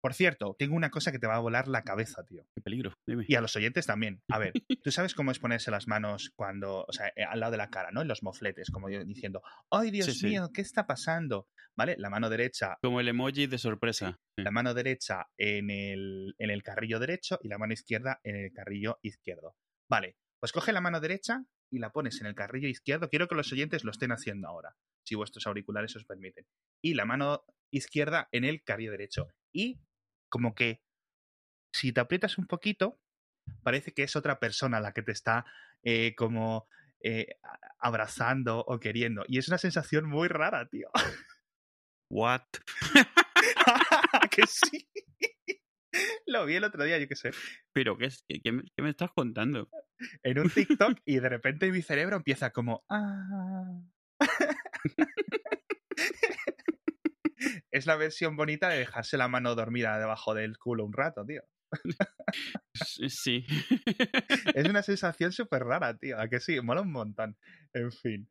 Por cierto, tengo una cosa que te va a volar la cabeza, tío. Qué peligro. Dime. Y a los oyentes también. A ver, tú sabes cómo es ponerse las manos cuando, o sea, eh, al lado de la cara, ¿no? En los mofletes, como yo diciendo, ¡ay, Dios Sí, sí. mío, qué está pasando! ¿Vale? La mano derecha, Como el emoji de sorpresa. Sí. la mano derecha en el, en el carrillo derecho y la mano izquierda en el carrillo izquierdo. Vale, pues coge la mano derecha y la pones en el carrillo izquierdo. Quiero que los oyentes lo estén haciendo ahora, si vuestros auriculares os permiten. Y la mano izquierda en el carrillo derecho. Y como que si te aprietas un poquito, parece que es otra persona la que te está eh, como eh, abrazando o queriendo. Y es una sensación muy rara, tío. What? que sí. Lo vi el otro día, yo qué sé, ¿Pero qué? ¿Qué, qué me, qué me estás contando? en un TikTok y de repente mi cerebro empieza como... "Ah". Es la versión bonita de dejarse la mano dormida debajo del culo un rato, tío. Sí. Es una sensación súper rara, tío. ¿A que sí? Mola un montón. En fin.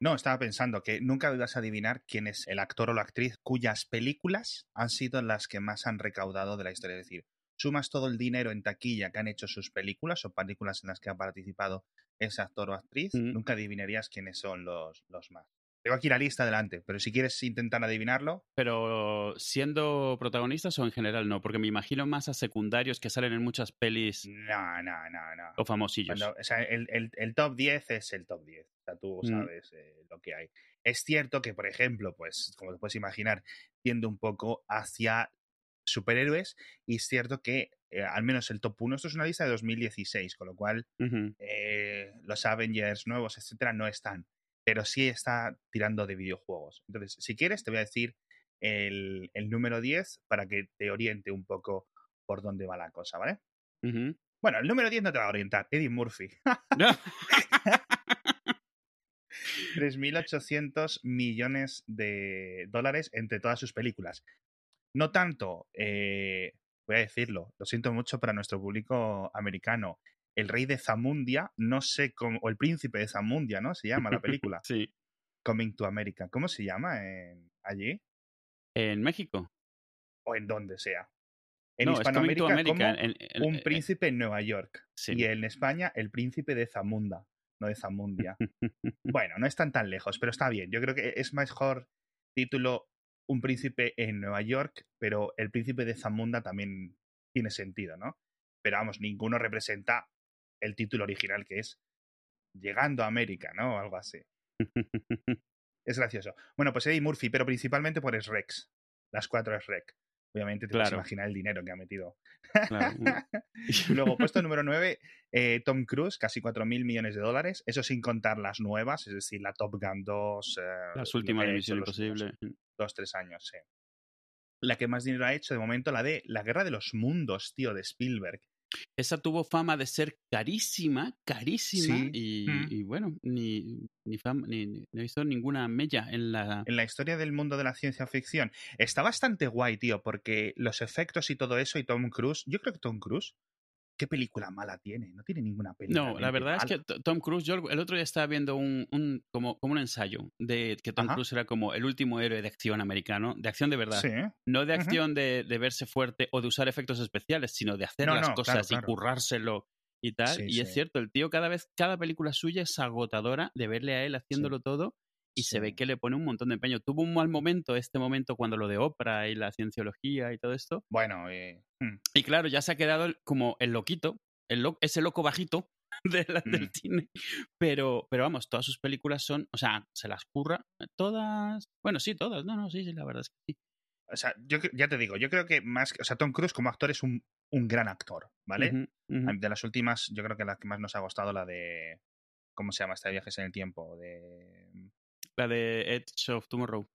No, estaba pensando que nunca ibas a adivinar quién es el actor o la actriz cuyas películas han sido las que más han recaudado de la historia. Es decir, sumas todo el dinero en taquilla que han hecho sus películas o películas en las que ha participado ese actor o actriz, Mm. nunca adivinarías quiénes son los, los más. Tengo aquí la lista delante, pero si quieres intentar adivinarlo, Pero siendo protagonistas o en general no, porque me imagino más a secundarios que salen en muchas pelis no, no, no, no. o famosillos. Cuando- o sea, el, el- el top 10 es el top 10. O sea, tú Mm. sabes eh, lo que hay. Es cierto que, por ejemplo, pues, como te puedes imaginar, tiende un poco hacia superhéroes y es cierto que eh, al menos el top 1, esto es una lista de 2016, con lo cual eh, los Avengers nuevos, etcétera, no están. Pero sí está tirando de videojuegos. Entonces, si quieres, te voy a decir el, el número 10 para que te oriente un poco por dónde va la cosa, ¿vale? Bueno, el número 10 no te va a orientar, Eddie Murphy. 3.800 millones de dólares entre todas sus películas. No tanto, eh, voy a decirlo, lo siento mucho para nuestro público americano. El rey de Zamundia, no sé cómo, o el príncipe de Zamundia, ¿no? Se llama la película. sí. Coming to America. ¿Cómo se llama en- allí? En México. O en donde sea. En no, Hispanoamérica, America. como en- en- un eh, príncipe en Nueva York. sí. Y en España, el príncipe de Zamunda, no de Zamundia. Bueno, no están tan lejos, pero está bien. Yo creo que es mejor título Un príncipe en Nueva York, pero el príncipe de Zamunda también tiene sentido, ¿no? Pero vamos, ninguno representa el título original que es Llegando a América, ¿no? O algo así. Es gracioso. Bueno, pues Eddie Murphy, pero principalmente por Rex. Las cuatro es Rec. Obviamente te puedes Claro. imaginar el dinero que ha metido. Claro. Luego, puesto número 9, Tom Cruise, casi 4.000 millones de dólares. Eso sin contar las nuevas, es decir, la Top Gun 2. eh, Las últimas de Misión los Imposible. últimos Dos, tres años, sí. La que más dinero ha hecho de momento, la de La Guerra de los Mundos, tío, de Spielberg. Esa tuvo fama de ser carísima, carísima, Sí. y, Mm. y bueno, ni, ni, fama, ni, ni- no hizo ninguna mella en la... En la historia del mundo de la ciencia ficción. Está bastante guay, tío, porque los efectos y todo eso, y Tom Cruise. Yo creo que Tom Cruise. ¿Qué película mala tiene? No tiene ninguna película. No, la verdad es que Tom Cruise, yo el otro día estaba viendo un, un- como, como un ensayo de que Tom Ajá. Cruise era como el último héroe de acción americano, de acción de verdad. Sí. No de acción de, de verse fuerte o de usar efectos especiales, sino de hacer No, las no, cosas claro, y currárselo y tal. Sí, y es cierto, el tío cada vez, cada película suya es agotadora de verle a él haciéndolo todo y se ve que le pone un montón de empeño. Tuvo un mal momento este momento cuando lo de Oprah y la cienciología y todo esto. Bueno, eh, hmm, Y claro, ya se ha quedado como el loquito, el lo- ese loco bajito de la- del Mm. cine. Pero, pero vamos, todas sus películas son, o sea, se las curra todas. Bueno, sí, todas. No, no, sí, sí, la verdad es que sí. o sea, yo ya te digo, yo creo que más, o sea, Tom Cruise como actor es un, un gran actor, ¿vale? De las últimas, yo creo que la que más nos ha gustado la de, ¿cómo se llama? Esta de viajes en el tiempo, de la de Edge of Tomorrow.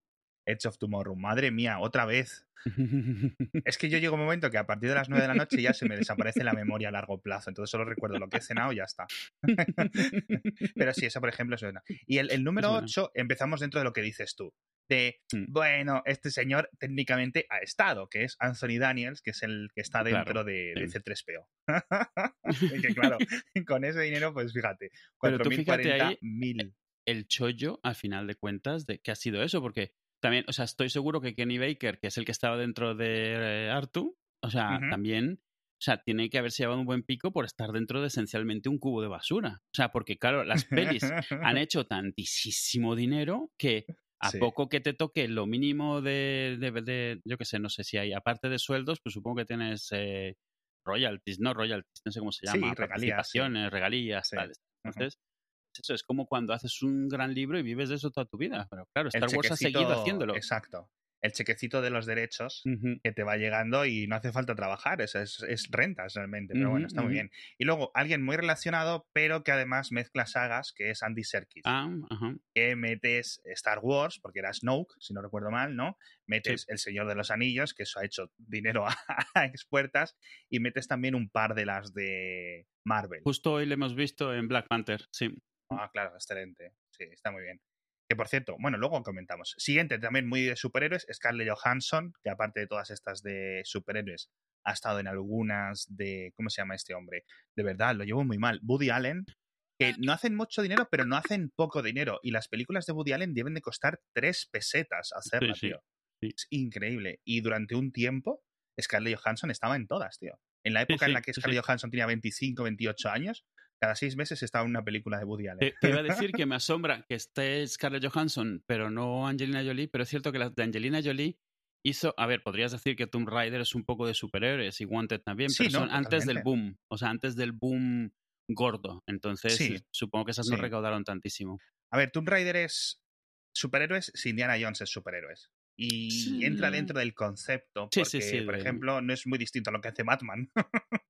Edge of Tomorrow. Madre mía, otra vez. es que yo llego a un momento que a partir de las 9 de la noche ya se me desaparece la memoria a largo plazo. Entonces solo recuerdo lo que he cenado y ya está. Pero sí, esa por ejemplo es una. Y el, número 8 empezamos dentro de lo que dices tú. De, mm. bueno, este señor técnicamente ha estado, que es Anthony Daniels, que es el que está dentro de, C3PO. que claro, con ese dinero, pues fíjate, 4.040.000 el chollo, al final de cuentas, de qué ha sido eso, porque también, o sea, estoy seguro que Kenny Baker, que es el que estaba dentro de eh, Artu, o sea, también, o sea, tiene que haberse llevado un buen pico por estar dentro de esencialmente un cubo de basura. O sea, porque claro, las pelis han hecho tantísimo dinero que a Sí. poco que te toque lo mínimo de, de, de- yo qué sé, no sé si hay, aparte de sueldos, pues supongo que tienes eh, royalties, no royalties, no sé cómo se Sí, llama, regalías, sí. regalías, Sí. tales. Entonces, eso es como cuando haces un gran libro y vives de eso toda tu vida. Pero claro, Star Wars ha seguido haciéndolo. Exacto. El chequecito de los derechos que te va llegando y no hace falta trabajar, es, es, es rentas realmente, pero bueno, está muy bien. Y luego alguien muy relacionado, pero que además mezcla sagas, que es Andy Serkis, Ah, ajá. que metes Star Wars, porque era Snoke, si no recuerdo mal, ¿no? Metes El Señor de los Anillos, que eso ha hecho dinero a, a expuertas, y metes también un par de las de Marvel. Justo hoy lo hemos visto en Black Panther, sí. Ah, claro, excelente. Sí, está muy bien. Que por cierto, bueno, luego comentamos. Siguiente, también muy de superhéroes, Scarlett Johansson, que aparte de todas estas de superhéroes, ha estado en algunas de. ¿Cómo se llama este hombre? De verdad, lo llevo muy mal. Woody Allen, que no hacen mucho dinero, pero no hacen poco dinero. Y las películas de Woody Allen deben de costar tres pesetas hacerlas, Sí, sí, tío. sí. Es increíble. Y durante un tiempo, Scarlett Johansson estaba en todas, tío. En la época en la que. Scarlett Johansson tenía 25, 28 años, cada seis meses en una película de Woody Allen. Te, iba a decir que me asombra que esté Scarlett Johansson, pero no Angelina Jolie, pero es cierto que la de Angelina Jolie hizo, a ver, podrías decir que Tomb Raider es un poco de superhéroes y Wanted también, Sí, pero no, son antes del boom, o sea, antes del boom gordo. Entonces, Sí, supongo que esas no sí. recaudaron tantísimo. A ver, Tomb Raider es superhéroes si Indiana Jones es superhéroes. Y Sí. entra dentro del concepto, porque, sí, sí, por ejemplo, no es muy distinto a lo que hace Batman.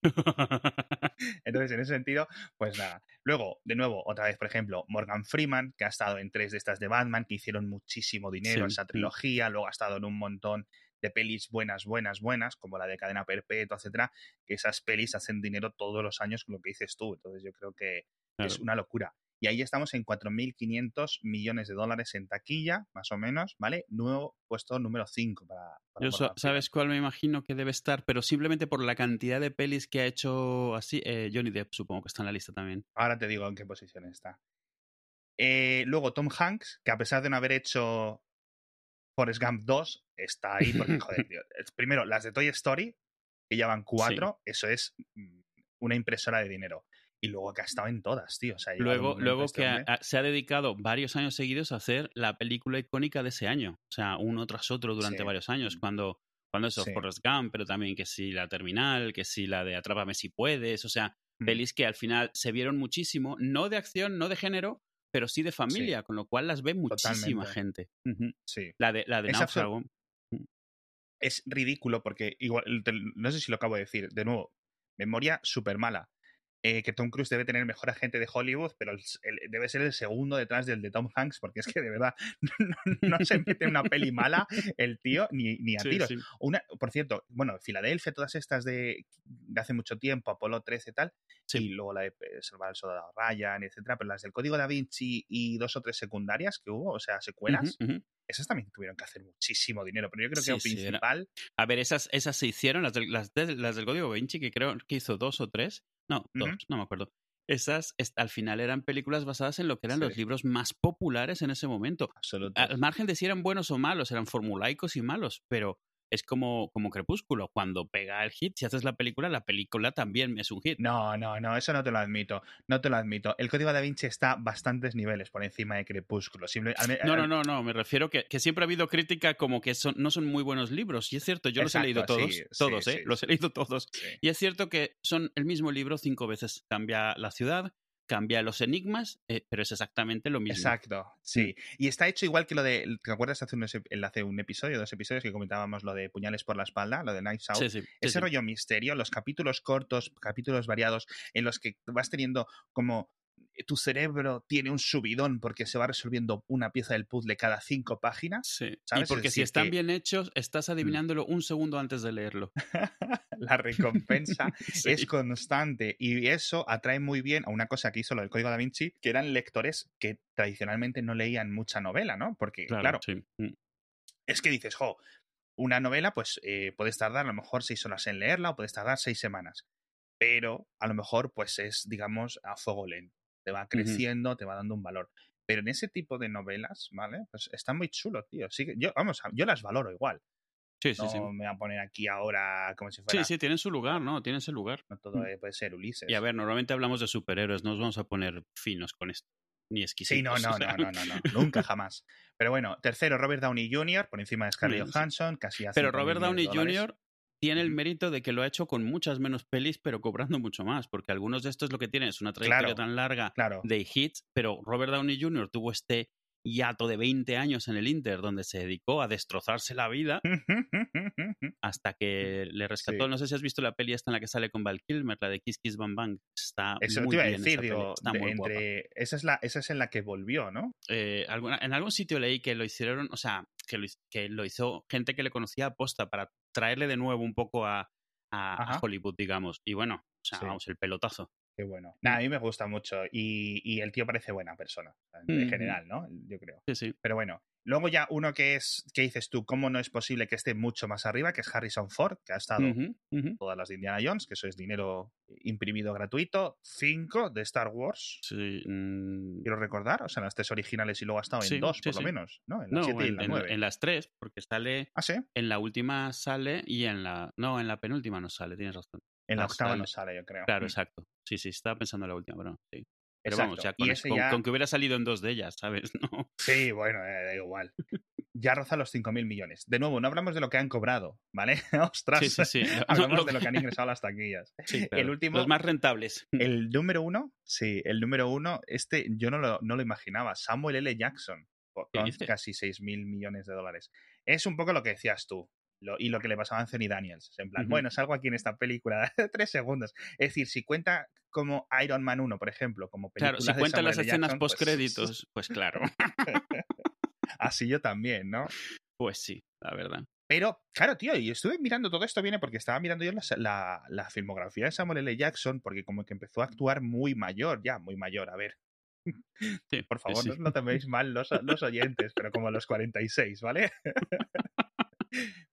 Entonces, en ese sentido, pues nada. Luego, de nuevo, otra vez, por ejemplo, Morgan Freeman, que ha estado en tres de estas de Batman, que hicieron muchísimo dinero Sí, en esa trilogía, luego ha estado en un montón de pelis buenas, buenas, buenas, como la de Cadena Perpetua, etcétera, que esas pelis hacen dinero todos los años con lo que dices tú. Entonces, yo creo que es una locura. Y ahí estamos en 4.500 millones de dólares en taquilla, más o menos, ¿vale? Nuevo puesto número 5 para, para Yo so- Morgan ¿Sabes cuál me imagino que debe estar? Pero simplemente por la cantidad de pelis que ha hecho así, eh, Johnny Depp supongo que está en la lista también. Ahora te digo en qué posición está. Eh, luego Tom Hanks, que a pesar de no haber hecho Forrest Gump 2, está ahí porque, joder, tío. Primero, las de Toy Story, que ya van cuatro, eso es mm, una impresora de dinero. Y luego que ha estado en todas, tío. O sea, Luego, luego este que se ha dedicado varios años seguidos a hacer la película icónica de ese año. O sea, uno tras otro durante Sí. varios años. Cuando, cuando eso, Sí. Forrest Gump, pero también que si la Terminal, que si la de Atrápame si puedes. O sea, Mm. pelis que al final se vieron muchísimo, no de acción, no de género, pero sí de familia, con lo cual las ve muchísima Totalmente. gente. Sí. La de, la de Náufrago. es ridículo porque igual, te- no sé si lo acabo de decir, de nuevo, memoria súper mala. Eh, que Tom Cruise debe tener mejor agente de Hollywood, pero el- el- debe ser el segundo detrás del de Tom Hanks, porque es que de verdad no, no se mete una peli mala el tío ni, ni a Sí, tiros. sí. Una, por cierto, bueno, Filadelfia, todas estas de, de hace mucho tiempo, Apolo 13 y tal, Sí. y luego la de eh, Salvar al Soldado Ryan, etcétera, pero las del Código Da Vinci y dos o tres secundarias que hubo, o sea, secuelas, esas también tuvieron que hacer muchísimo dinero, pero yo creo que Sí, lo sí, principal A ver, esas, esas se hicieron, las del, las, de- las del Código Da Vinci, que creo que hizo dos o tres. No, no me acuerdo. Esas es- al final eran películas basadas en lo que eran los libros más populares en ese momento. absoluto. Al margen de si eran buenos o malos, eran formulaicos y malos, pero es como, como Crepúsculo. Cuando pega el hit, si haces la película, la película también es un hit. No, no, no, eso no te lo admito. No te lo admito. El código da Vinci está bastantes niveles por encima de Crepúsculo. Simple- al me- No, no, no, no, me refiero que, que siempre ha habido crítica como que son, no son muy buenos libros. Y es cierto, yo los he leído todos, sí, sí, todos, ¿eh? sí, Los he leído todos. Y es cierto que son el mismo libro cinco veces. Cambia la ciudad, cambia los enigmas, eh, pero es exactamente lo mismo. Exacto, sí. Y está hecho igual que lo de. ¿Te acuerdas hace, unos hace un episodio, dos episodios que comentábamos lo de Puñales por la espalda, lo de Knives Out? Sí, sí, sí, Ese rollo misterio, los capítulos cortos, capítulos variados, en los que vas teniendo como tu cerebro tiene un subidón porque se va resolviendo una pieza del puzzle cada cinco páginas. Sí. Y porque si están que- bien hechos, estás Mm. adivinándolo un segundo antes de leerlo. la recompensa Sí. es constante y eso atrae muy bien a una cosa que hizo lo del Código da Vinci, que eran lectores que tradicionalmente no leían mucha novela, ¿no? Porque, claro, sí. Mm. es que dices, jo, una novela, pues eh, puedes tardar a lo mejor seis horas en leerla o puedes tardar seis semanas, pero a lo mejor, pues es, digamos, a fuego lento. Te va creciendo, te va dando un valor. Pero en ese tipo de novelas, ¿vale? Pues está muy chulo, tío. Sí, yo, vamos, yo las valoro igual. Sí, sí, no sí. me voy a poner aquí ahora como si fuera. Sí, sí, tienen su lugar, ¿no? Tienen su lugar. No todo eh, puede ser Ulises. Y a ver, normalmente hablamos de superhéroes, no nos vamos a poner finos con esto. Ni exquisitos. Sí, no, no, o sea. no, no, no, no, nunca jamás. Pero bueno, tercero, Robert Downey Jr., por encima de Scarlett sí. Johansson, casi a Pero 5.000 Robert Downey. Jr. tiene el mérito de que lo ha hecho con muchas menos pelis, pero cobrando mucho más, porque algunos de estos lo que tienen es una trayectoria Claro, tan larga Claro. de hits, pero Robert Downey Jr. tuvo este hiato de 20 años en el Inter, donde se dedicó a destrozarse la vida hasta que le rescató. Sí. No sé si has visto la peli esta en la que sale con Val Kilmer, la de Kiss Kiss Bang Bang. Está Eso muy te iba a bien decir, esa peli, digo, está de- muy guapa. entre... esa, es la, esa es en la que volvió, ¿no? Eh, alguna- en algún sitio leí que lo hicieron, o sea, que lo, que lo hizo gente que le conocía a posta para traerle de nuevo un poco a, a-. Hollywood, digamos. Y bueno, o sea, Sí. vamos, el pelotazo. Qué bueno. Nada, a mí me gusta mucho y, y el tío parece buena persona, en general, ¿no? Yo creo. Sí, sí. Pero bueno, luego ya uno que es, que dices tú, ¿cómo no es posible que esté mucho más arriba? Que es Harrison Ford, que ha estado todas las de Indiana Jones, que eso es dinero imprimido gratuito. Cinco de Star Wars, Sí, mm, quiero recordar, o sea, en las tres originales y luego ha estado Sí, en dos, sí, por lo menos, ¿no? En la no, siete y en en, la en- nueve. en las tres, porque sale, Ah, sí. en la última sale y en la, no, en la penúltima no sale, tienes razón. En la Ah, octava sale. no sale, yo creo. Claro, Mm, exacto. Sí, sí, estaba pensando en la última, pero no, sí. Pero exacto. vamos, ya Y con, ese con- ya- con que hubiera salido en dos de ellas, ¿sabes? No. Sí, bueno, eh, da igual. Ya roza los 5.000 millones. De nuevo, no hablamos de lo que han cobrado, ¿vale? Ostras. Sí, sí, Hablamos lo- de lo que han ingresado las taquillas. sí, el último- Los más rentables. El número uno, sí, el número uno, este yo no lo, no lo imaginaba. Samuel L. Jackson, por- ¿Qué con casi 6.000 millones de dólares. Es un poco lo que decías tú. Lo- y lo que le pasaba a Anthony Daniels. En plan, Ujú. bueno, salgo aquí en esta película de tres segundos. Es decir, si cuenta como Iron Man 1, por ejemplo, como película Claro, si cuentan las escenas pues, postcréditos, pues claro. así yo también, ¿no? Pues sí, la verdad. Pero, claro, tío, y estuve mirando todo esto viene porque estaba mirando yo la, la- la filmografía de Samuel L. Jackson, porque como que empezó a actuar muy mayor, ya, muy mayor, a ver. Sí, Por favor, sí. no lo toméis mal los, los oyentes, pero como a los 46, ¿vale?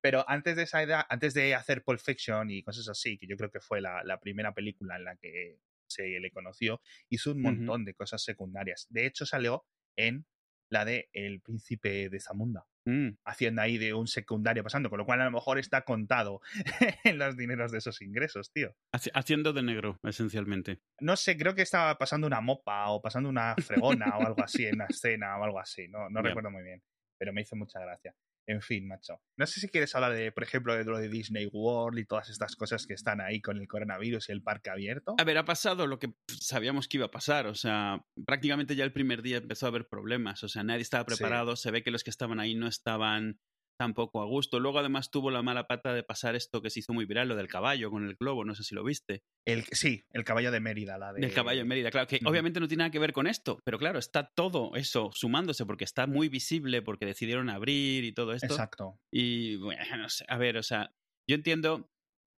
pero antes de esa edad, antes de hacer Pulp Fiction y cosas así, que yo creo que fue la, la primera película en la que se le conoció, hizo un montón de cosas secundarias. De hecho, salió en la de El Príncipe de Zamunda Mm, haciendo ahí de un secundario pasando, con lo cual a lo mejor está contado en los dineros de esos ingresos, tío. haci- haciendo de negro, esencialmente. No sé, creo que estaba pasando una mopa o pasando una fregona o algo así en una escena o algo así, no, no recuerdo muy bien, pero me hizo mucha gracia. En fin, macho. No sé si quieres hablar de, por ejemplo, de lo de Disney World y todas estas cosas que están ahí con el coronavirus y el parque abierto. A ver, ha pasado lo que sabíamos que iba a pasar. O sea, prácticamente ya el primer día empezó a haber problemas. O sea, nadie estaba Sí. preparado. Se ve que los que estaban ahí no estaban tampoco a gusto. Luego, además, tuvo la mala pata de pasar esto que se hizo muy viral, lo del caballo con el globo. No sé si lo viste. El, sí, el caballo de Mérida, la de... Del caballo en Mérida. Claro, que obviamente no tiene nada que ver con esto. Pero claro, está todo eso sumándose porque está muy visible, porque decidieron abrir y todo esto. Exacto. Y bueno, no sé, a ver, o sea, yo entiendo,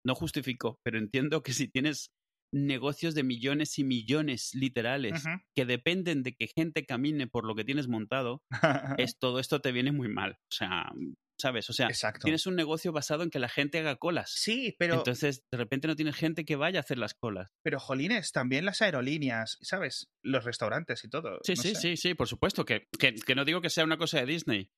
no justifico, pero entiendo que si tienes negocios de millones y millones literales que dependen de que gente camine por lo que tienes montado, es todo esto te viene muy mal. O sea, ¿sabes? O sea, Exacto. tienes un negocio basado en que la gente haga colas. Sí, pero... Entonces, de repente no tienes gente que vaya a hacer las colas. Pero, jolines, también las aerolíneas, ¿sabes? Los restaurantes y todo. Sí, no sí, sé. sí, sí, por supuesto. Que, que, que no digo que sea una cosa de Disney.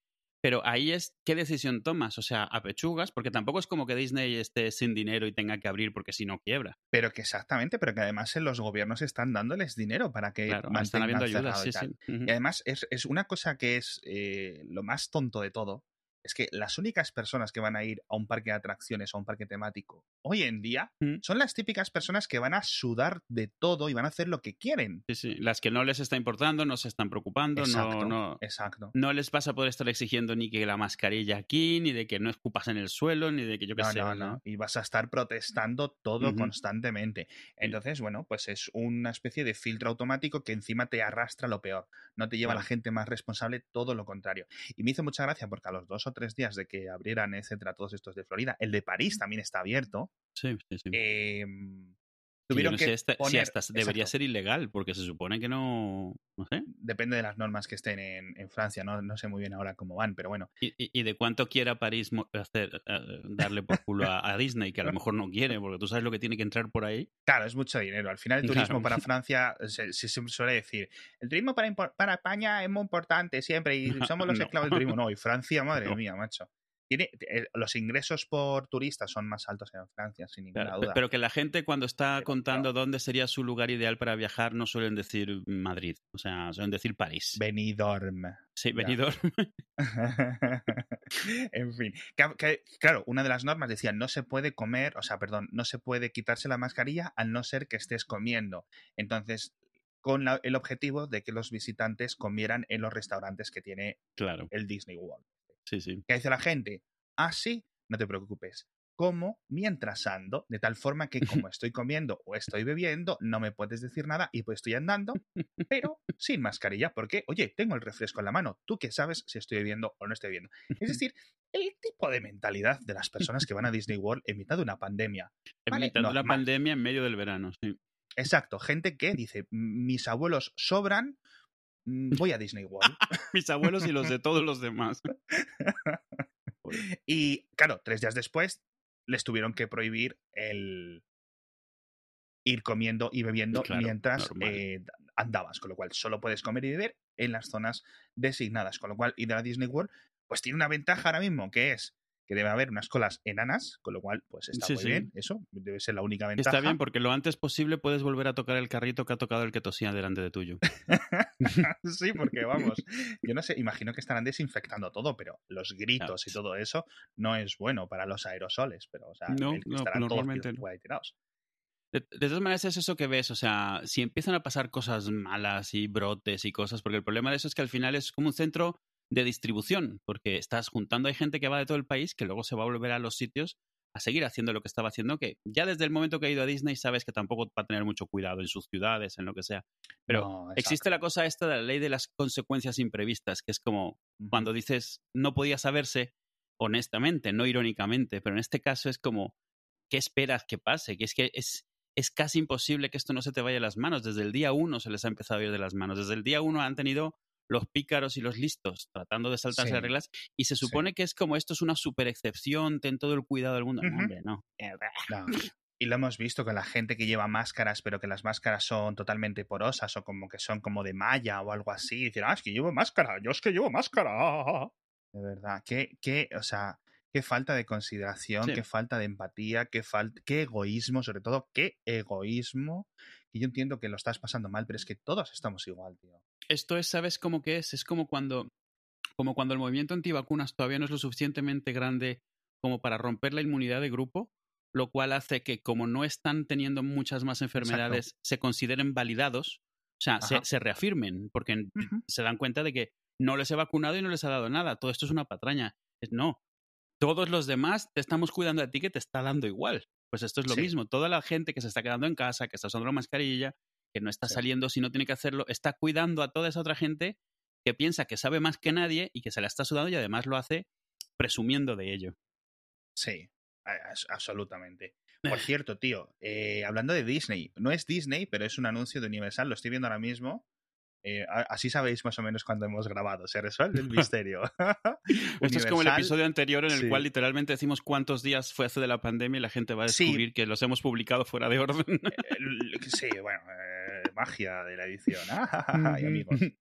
Pero ahí es qué decisión tomas. O sea, apechugas, porque tampoco es como que Disney esté sin dinero y tenga que abrir porque si no quiebra. Pero que exactamente, pero que además los gobiernos están dándoles dinero para que Claro, están habiendo ayudas, y sí, sí. Y además es, es una cosa que es eh, lo más tonto de todo, es que las únicas personas que van a ir a un parque de atracciones o a un parque temático hoy en día Mm. son las típicas personas que van a sudar de todo y van a hacer lo que quieren. Sí, sí. Las que no les está importando, no se están preocupando, Exacto, no, no, exacto. no les vas a poder estar exigiendo ni que la mascarilla aquí, ni de que no escupas en el suelo, ni de que yo qué No, sé. no, no. Y vas a estar protestando todo constantemente. Entonces, bueno, pues es una especie de filtro automático que encima te arrastra lo peor. No te lleva a la gente más responsable, todo lo contrario. Y me hizo mucha gracia porque a los dos o tres días de que abrieran, etcétera, todos estos de Florida, el de París también está abierto. Sí, sí, sí. eh, Tuvieron que si hasta debería ser ilegal, porque se supone que no, no sé. Depende de las normas que estén en, en Francia, ¿no? no sé muy bien ahora cómo van, pero bueno. ¿Y, y, de cuánto quiera París hacer, eh, darle por culo a, Disney, que a lo mejor no quiere, porque tú sabes lo que tiene que entrar por ahí? Claro, es mucho dinero. Al final el turismo para Francia, se, se, suele decir, el turismo para, para España es muy importante siempre y somos los esclavos del turismo. No, y Francia, madre mía, macho. Tiene, eh, los ingresos por turistas son más altos en Francia, sin ninguna duda. Pero que la gente cuando está contando dónde sería su lugar ideal para viajar no suelen decir Madrid, o sea, suelen decir París. Benidorm. Sí, Benidorm. en fin, claro, una de las normas decía no se puede comer, o sea, perdón, no se puede quitarse la mascarilla al no ser que estés comiendo. Entonces, con el objetivo de que los visitantes comieran en los restaurantes que tiene claro. el Disney World. Sí, sí. ¿Qué dice la gente? Ah, sí, no te preocupes. Como mientras ando, de tal forma que como estoy comiendo o estoy bebiendo, no me puedes decir nada y pues estoy andando, pero sin mascarilla, porque, oye, tengo el refresco en la mano, tú qué sabes si estoy bebiendo o no estoy bebiendo. Es decir, el tipo de mentalidad de las personas que van a Disney World en mitad de una pandemia. En mitad de una pandemia en medio del verano, sí. Exacto, gente que dice, mis abuelos sobran, voy a Disney World. Mis abuelos y los de todos los demás. y claro, tres días después les tuvieron que prohibir el ir comiendo y bebiendo mientras eh, andabas, con lo cual solo puedes comer y beber en las zonas designadas, con lo cual ir a Disney World pues tiene una ventaja ahora mismo que es que debe haber unas colas enanas, con lo cual, pues está muy bien, eso debe ser la única ventaja. Está bien, porque lo antes posible puedes volver a tocar el carrito que ha tocado el que tosía delante de tuyo. sí, porque vamos, yo no sé, imagino que estarán desinfectando todo, pero los gritos y todo eso no es bueno para los aerosoles, pero, o sea, no, normalmente no. De, de, todas maneras es eso que ves, o sea, si empiezan a pasar cosas malas y brotes y cosas, porque el problema de eso es que al final es como un centro de distribución, porque estás juntando, hay gente que va de todo el país que luego se va a volver a los sitios a seguir haciendo lo que estaba haciendo, que ya desde el momento que ha ido a Disney sabes que tampoco va a tener mucho cuidado en sus ciudades, en lo que sea. Pero existe la cosa esta de la ley de las consecuencias imprevistas, que es como cuando dices no podía saberse honestamente, no irónicamente, pero en este caso es como, ¿qué esperas que pase? Que es que es, es casi imposible que esto no se te vaya de las manos. Desde el día uno se les ha empezado a ir de las manos. Desde el día uno han tenido los pícaros y los listos tratando de saltarse las reglas y se supone que es como esto es una super excepción, ten todo el cuidado del mundo. No, hombre, no. Y lo hemos visto con la gente que lleva máscaras, pero que las máscaras son totalmente porosas o como que son como de malla o algo así. Y dicen, ah, es que llevo máscara, yo es que llevo máscara. De verdad, qué, qué, o sea, qué falta de consideración, qué falta de empatía, qué, falta, qué egoísmo, sobre todo, qué egoísmo. Y yo entiendo que lo estás pasando mal, pero es que todos estamos igual, tío. Esto es, ¿sabes cómo que es? Es como cuando, como cuando el movimiento antivacunas todavía no es lo suficientemente grande como para romper la inmunidad de grupo, lo cual hace que como no están teniendo muchas más enfermedades, se consideren validados, o sea, se, reafirmen, porque se dan cuenta de que no les he vacunado y no les ha dado nada. Todo esto es una patraña. No, todos los demás te estamos cuidando a ti que te está dando igual. Pues esto es lo mismo. Toda la gente que se está quedando en casa, que está usando la mascarilla, que no está saliendo si no tiene que hacerlo, está cuidando a toda esa otra gente que piensa que sabe más que nadie y que se la está sudando y además lo hace presumiendo de ello. Sí, absolutamente. Por cierto, tío, eh, hablando de Disney, no es Disney, pero es un anuncio de Universal, lo estoy viendo ahora mismo. Eh, así sabéis más o menos cuando hemos grabado, se resuelve el misterio. Esto es como el episodio anterior en el cual literalmente decimos cuántos días fue hace de la pandemia y la gente va a descubrir que los hemos publicado fuera de orden. Eh, sí, bueno, magia de la edición. amigos.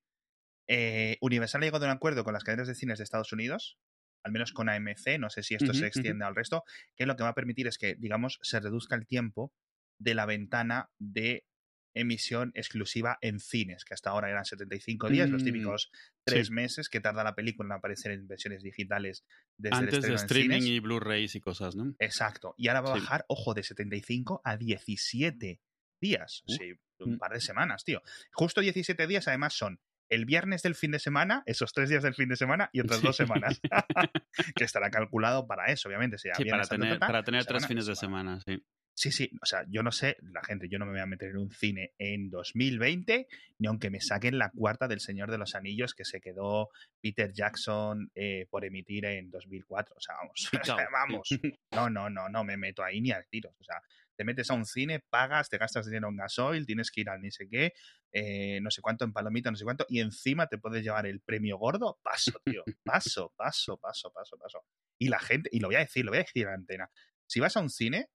Eh, Universal ha llegado a un acuerdo con las cadenas de cines de Estados Unidos, al menos con AMC, no sé si esto se extiende al resto, que lo que va a permitir es que, digamos, se reduzca el tiempo de la ventana de emisión exclusiva en cines, que hasta ahora eran 75 días, los mm, típicos tres meses que tarda la película en aparecer en versiones digitales desde Antes de streaming y Blu-rays y cosas, ¿no? Exacto. Y ahora va a bajar, ojo, de 75 a 17 días. Uh, sí, un mm. par de semanas, tío. Justo 17 días, además, son el viernes del fin de semana, esos tres días del fin de semana y otras dos semanas. que estará calculado para eso, obviamente. sí, para tener, para tener tres fines de semana, sí. Sí, sí, o sea, yo no sé, la gente, yo no me voy a meter en un cine en 2020, ni aunque me saquen la cuarta del Señor de los Anillos que se quedó Peter Jackson eh, por emitir en 2004. O sea, vamos, vamos. No, no, no, no me meto ahí ni a tiros. O sea, te metes a un cine, pagas, te gastas dinero en gasoil, tienes que ir al ni sé qué, eh, no sé cuánto en palomita, no sé cuánto, y encima te puedes llevar el premio gordo. Paso, tío. Paso, paso, paso, paso, paso. Y la gente, y lo voy a decir, lo voy a decir en la antena. Si vas a un cine,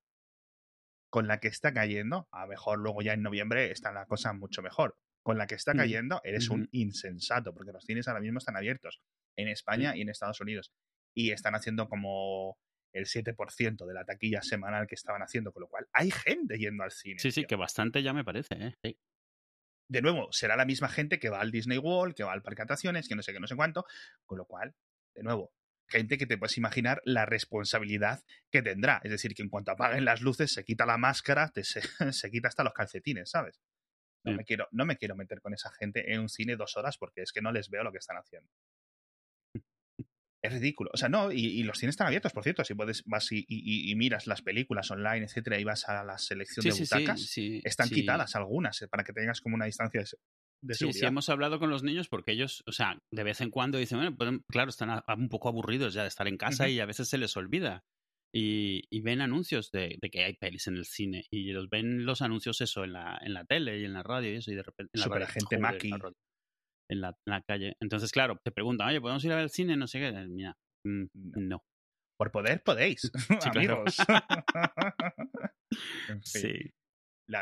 con la que está cayendo, a lo mejor luego ya en noviembre está la cosa mucho mejor. Con la que está mm, cayendo, eres un insensato, porque los cines ahora mismo están abiertos en España y en Estados Unidos. Y están haciendo como el 7% de la taquilla semanal que estaban haciendo, con lo cual hay gente yendo al cine. Sí, sí, que bastante ya me parece. ¿eh? De nuevo, será la misma gente que va al Disney World, que va al parque de atracciones, que no sé qué, no sé cuánto, con lo cual, de nuevo, gente que te puedes imaginar la responsabilidad que tendrá. Es decir, que en cuanto apaguen las luces, se quita la máscara, te, se, quita hasta los calcetines, ¿sabes? No, me quiero, no me quiero meter con esa gente en un cine dos horas porque es que no les veo lo que están haciendo. Es ridículo. O sea, no, y, los cines están abiertos, por cierto. Si puedes, vas y, miras las películas online, etcétera, y vas a la selección de butacas, están quitadas algunas eh, para que tengas como una distancia de, seguridad. Sí, sí, hemos hablado con los niños porque ellos, o sea, de vez en cuando dicen, bueno, pues, claro, están un poco aburridos ya de estar en casa y a veces se les olvida. Y, ven anuncios de, que hay pelis en el cine y los ven los anuncios eso en la, en la tele y en la radio y eso y de repente en la, gente maqui en la, calle. Entonces, claro, te preguntan, oye, ¿podemos ir a ver el cine? No sé qué. Mira, mm, no. Por poder podéis, amigos. Sí.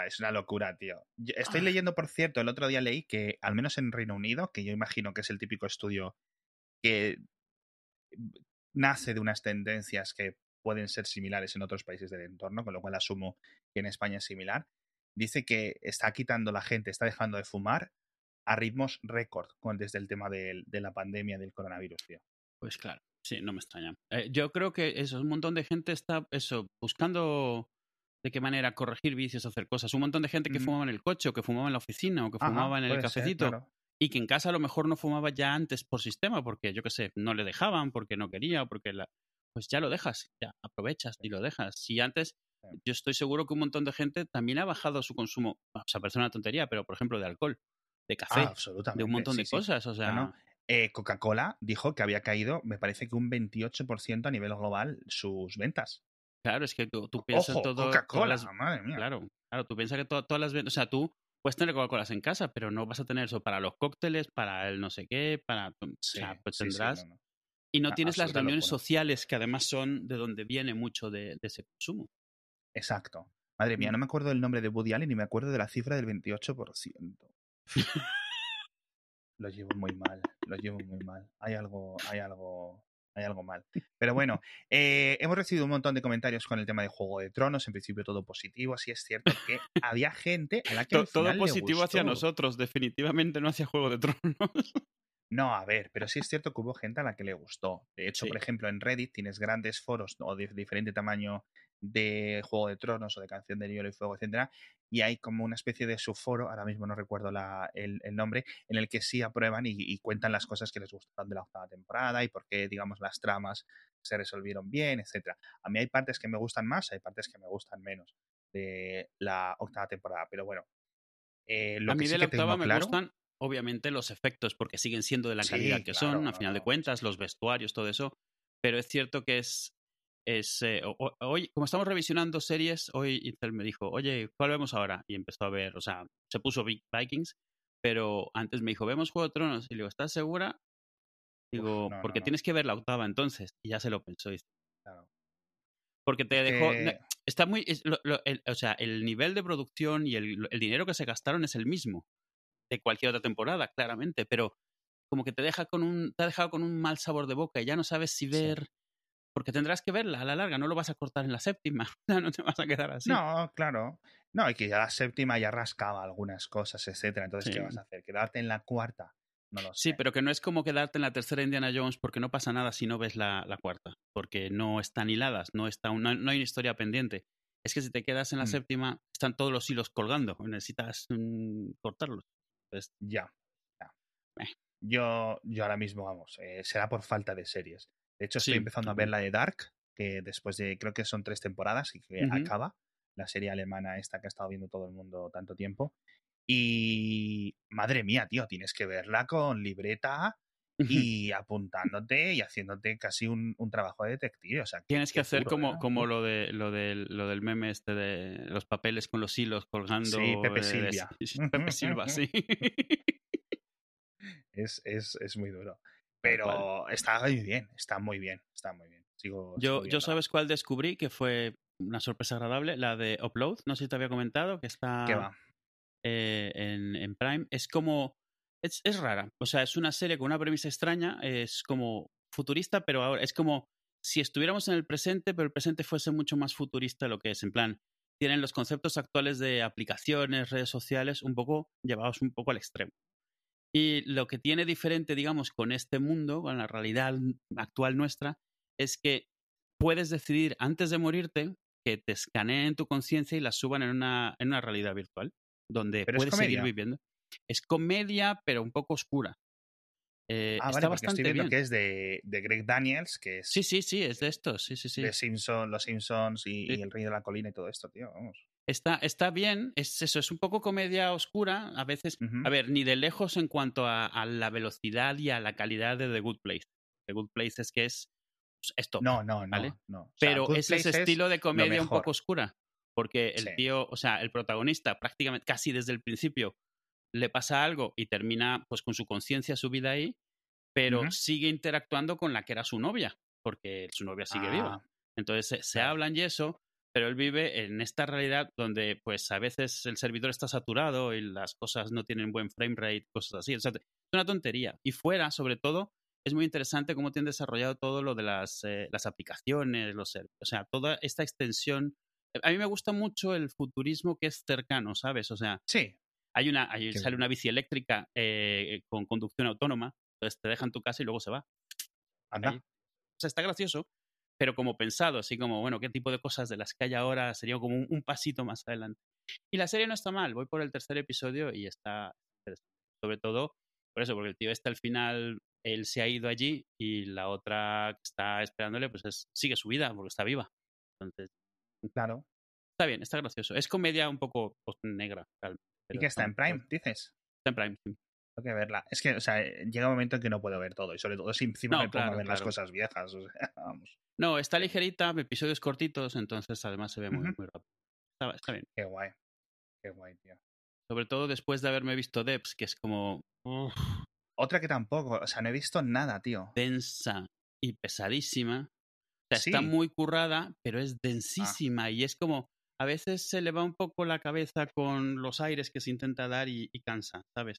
es una locura, tío. estoy ah. leyendo, por cierto, el otro día leí que, al menos en Reino Unido, que yo imagino que es el típico estudio que nace de unas tendencias que pueden ser similares en otros países del entorno, con lo cual asumo que en España es similar, dice que está quitando la gente, está dejando de fumar a ritmos récord desde el tema de, la pandemia del coronavirus, tío. Pues claro, sí, no me extraña. Eh, yo creo que eso, un montón de gente está eso, buscando de qué manera corregir vicios, hacer cosas. Un montón de gente que fumaba en el coche, o que fumaba en la oficina, o que fumaba en el cafecito. Y que en casa a lo mejor no fumaba ya antes por sistema, porque yo qué sé, no le dejaban, porque no quería, o porque la... Pues ya lo dejas, ya aprovechas y lo dejas. Si antes, yo estoy seguro que un montón de gente también ha bajado su consumo, o sea, parece una tontería, pero por ejemplo de alcohol de café, absolutamente. de un montón de cosas. O sea, eh, Coca-Cola dijo que había caído, me parece que un 28% a nivel global sus ventas. Claro, es que tú, piensas todo. Coca-Cola, madre mía. Claro, claro, tú piensas que todas las ventas. O sea, tú puedes tener Coca-Colas en casa, pero no vas a tener eso para los cócteles, para el no sé qué, para. o sea, pues tendrás. Y no tienes las reuniones sociales que además son de donde viene mucho de, ese consumo. Exacto. Madre mía, mm. no me acuerdo del nombre de Woody Allen ni me acuerdo de la cifra del 28%. Lo llevo muy mal, lo llevo muy mal. Hay algo, hay algo, hay algo mal. Pero bueno, eh, hemos recibido un montón de comentarios con el tema de Juego de Tronos, en principio todo positivo, así es cierto que había gente a la que... todo positivo hacia nosotros, definitivamente no hacia Juego de Tronos. No, a ver, pero sí es cierto que hubo gente a la que le gustó. De hecho, por ejemplo, en Reddit tienes grandes foros o de diferente tamaño de Juego de Tronos o de Canción de Hielo y Fuego, etcétera, y hay como una especie de subforo, ahora mismo no recuerdo la, el, nombre, en el que sí aprueban y, cuentan las cosas que les gustaron de la octava temporada y por qué, digamos, las tramas se resolvieron bien, etcétera. A mí hay partes que me gustan más, hay partes que me gustan menos de la octava temporada, pero bueno. Eh, lo a mí de la octava me gustan, obviamente, los efectos, porque siguen siendo de la calidad que son, a final de cuentas, los vestuarios, todo eso, pero es cierto que es es, eh, hoy, como estamos revisionando series, hoy Intel me dijo, oye, ¿cuál vemos ahora? Y empezó a ver, o sea, se puso Vikings, pero antes me dijo, ¿vemos Juego de Tronos? Y le digo, ¿estás segura? Digo, porque tienes que ver la octava entonces. Y ya se lo pensó. claro. Porque te dejó. Está muy. o sea, el nivel de producción y el, el, dinero que se gastaron es el mismo de cualquier otra temporada, claramente. Pero como que te deja con un. Te ha dejado con un mal sabor de boca y ya no sabes si ver porque tendrás que verla a la larga, no lo vas a cortar en la séptima, no te vas a quedar así. No, claro. No, y que ya la séptima ya rascaba algunas cosas, etcétera. Entonces, ¿qué vas a hacer? ¿Quedarte en la cuarta? No lo sé. Sí, pero que no es como quedarte en la tercera Indiana Jones porque no pasa nada si no ves la, cuarta. Porque no están hiladas, no, está no, hay una historia pendiente. Es que si te quedas en la mm. séptima, están todos los hilos colgando. Necesitas mm, cortarlos. Ya. Eh. Yo, yo ahora mismo, vamos, eh, será por falta de series. De hecho, estoy empezando a ver la de Dark, que después de, creo que son tres temporadas y que acaba, la serie alemana esta que ha estado viendo todo el mundo tanto tiempo. Y madre mía, tío, tienes que verla con libreta y apuntándote y haciéndote casi un, trabajo de detective. O sea, Tienes que hacer como, como lo, de, lo, del, lo del meme este de los papeles con los hilos colgando. Sí, Pepe Silvia. Pepe Silva, sí. es, es, es muy duro. Pero está muy bien, está muy bien, está muy bien. Sigo, yo, yo sabes cuál descubrí que fue una sorpresa agradable, la de Upload, no sé si te había comentado, que está eh, en, en, Prime. Es como, es, es, rara, o sea, es una serie con una premisa extraña, es como futurista, pero ahora es como si estuviéramos en el presente, pero el presente fuese mucho más futurista de lo que es, en plan, tienen los conceptos actuales de aplicaciones, redes sociales, un poco llevados un poco al extremo. Y lo que tiene diferente, digamos, con este mundo, con la realidad actual nuestra, es que puedes decidir antes de morirte que te escaneen tu conciencia y la suban en una, en una realidad virtual, donde puedes seguir viviendo. Es comedia, pero un poco oscura. Eh, ah, está bastante estoy viendo bien. que es de, de, Greg Daniels, que es... Sí, sí, sí, es de estos, sí, sí, sí. De Simpson, Los Simpsons y, y, El Rey de la Colina y todo esto, tío, vamos. Está, está bien, es eso, es un poco comedia oscura, a veces, a ver, ni de lejos en cuanto a, a, la velocidad y a la calidad de The Good Place. The Good Place es que es pues, esto. No, no, no. no. Pero es ese estilo de comedia un poco oscura. Porque el tío, o sea, el protagonista prácticamente casi desde el principio le pasa algo y termina pues con su conciencia, su vida ahí, pero sigue interactuando con la que era su novia, porque su novia sigue viva. Ah. Entonces se, hablan y eso, pero él vive en esta realidad donde pues a veces el servidor está saturado y las cosas no tienen buen frame rate, cosas así. O sea, es una tontería. Y fuera, sobre todo, es muy interesante cómo tienen desarrollado todo lo de las, eh, las aplicaciones, los, o sea, toda esta extensión. A mí me gusta mucho el futurismo que es cercano, ¿sabes? O sea, sí. Hay una, sale una bici eléctrica eh, con conducción autónoma, entonces te deja en tu casa y luego se va. Anda. O sea, está gracioso, pero como pensado, así como, bueno, qué tipo de cosas de las que hay ahora sería como un, un pasito más adelante. Y la serie no está mal, voy por el tercer episodio y está interesante. Sobre todo por eso, porque el tío está al final él se ha ido allí y la otra que está esperándole, pues es, sigue su vida porque está viva. Entonces, claro. Está bien, está gracioso. Es comedia un poco negra. ¿Y que está en Prime, dices? Está en Prime, sí. Tengo que verla. Es que, o sea, llega un momento en que no puedo ver todo y sobre todo si encima me pongo a ver las cosas viejas. O sea, vamos. No, está ligerita, episodios cortitos, entonces además se ve muy, muy rápido. Está, bien. Qué guay. Qué guay, tío. Sobre todo después de haberme visto Debs, que es como. Otra que tampoco, o sea, no he visto nada, tío. Densa y pesadísima. O sea, está muy currada, pero es ah. densísima y es como, a veces se le va un poco la cabeza con los aires que se intenta dar y, cansa, ¿sabes?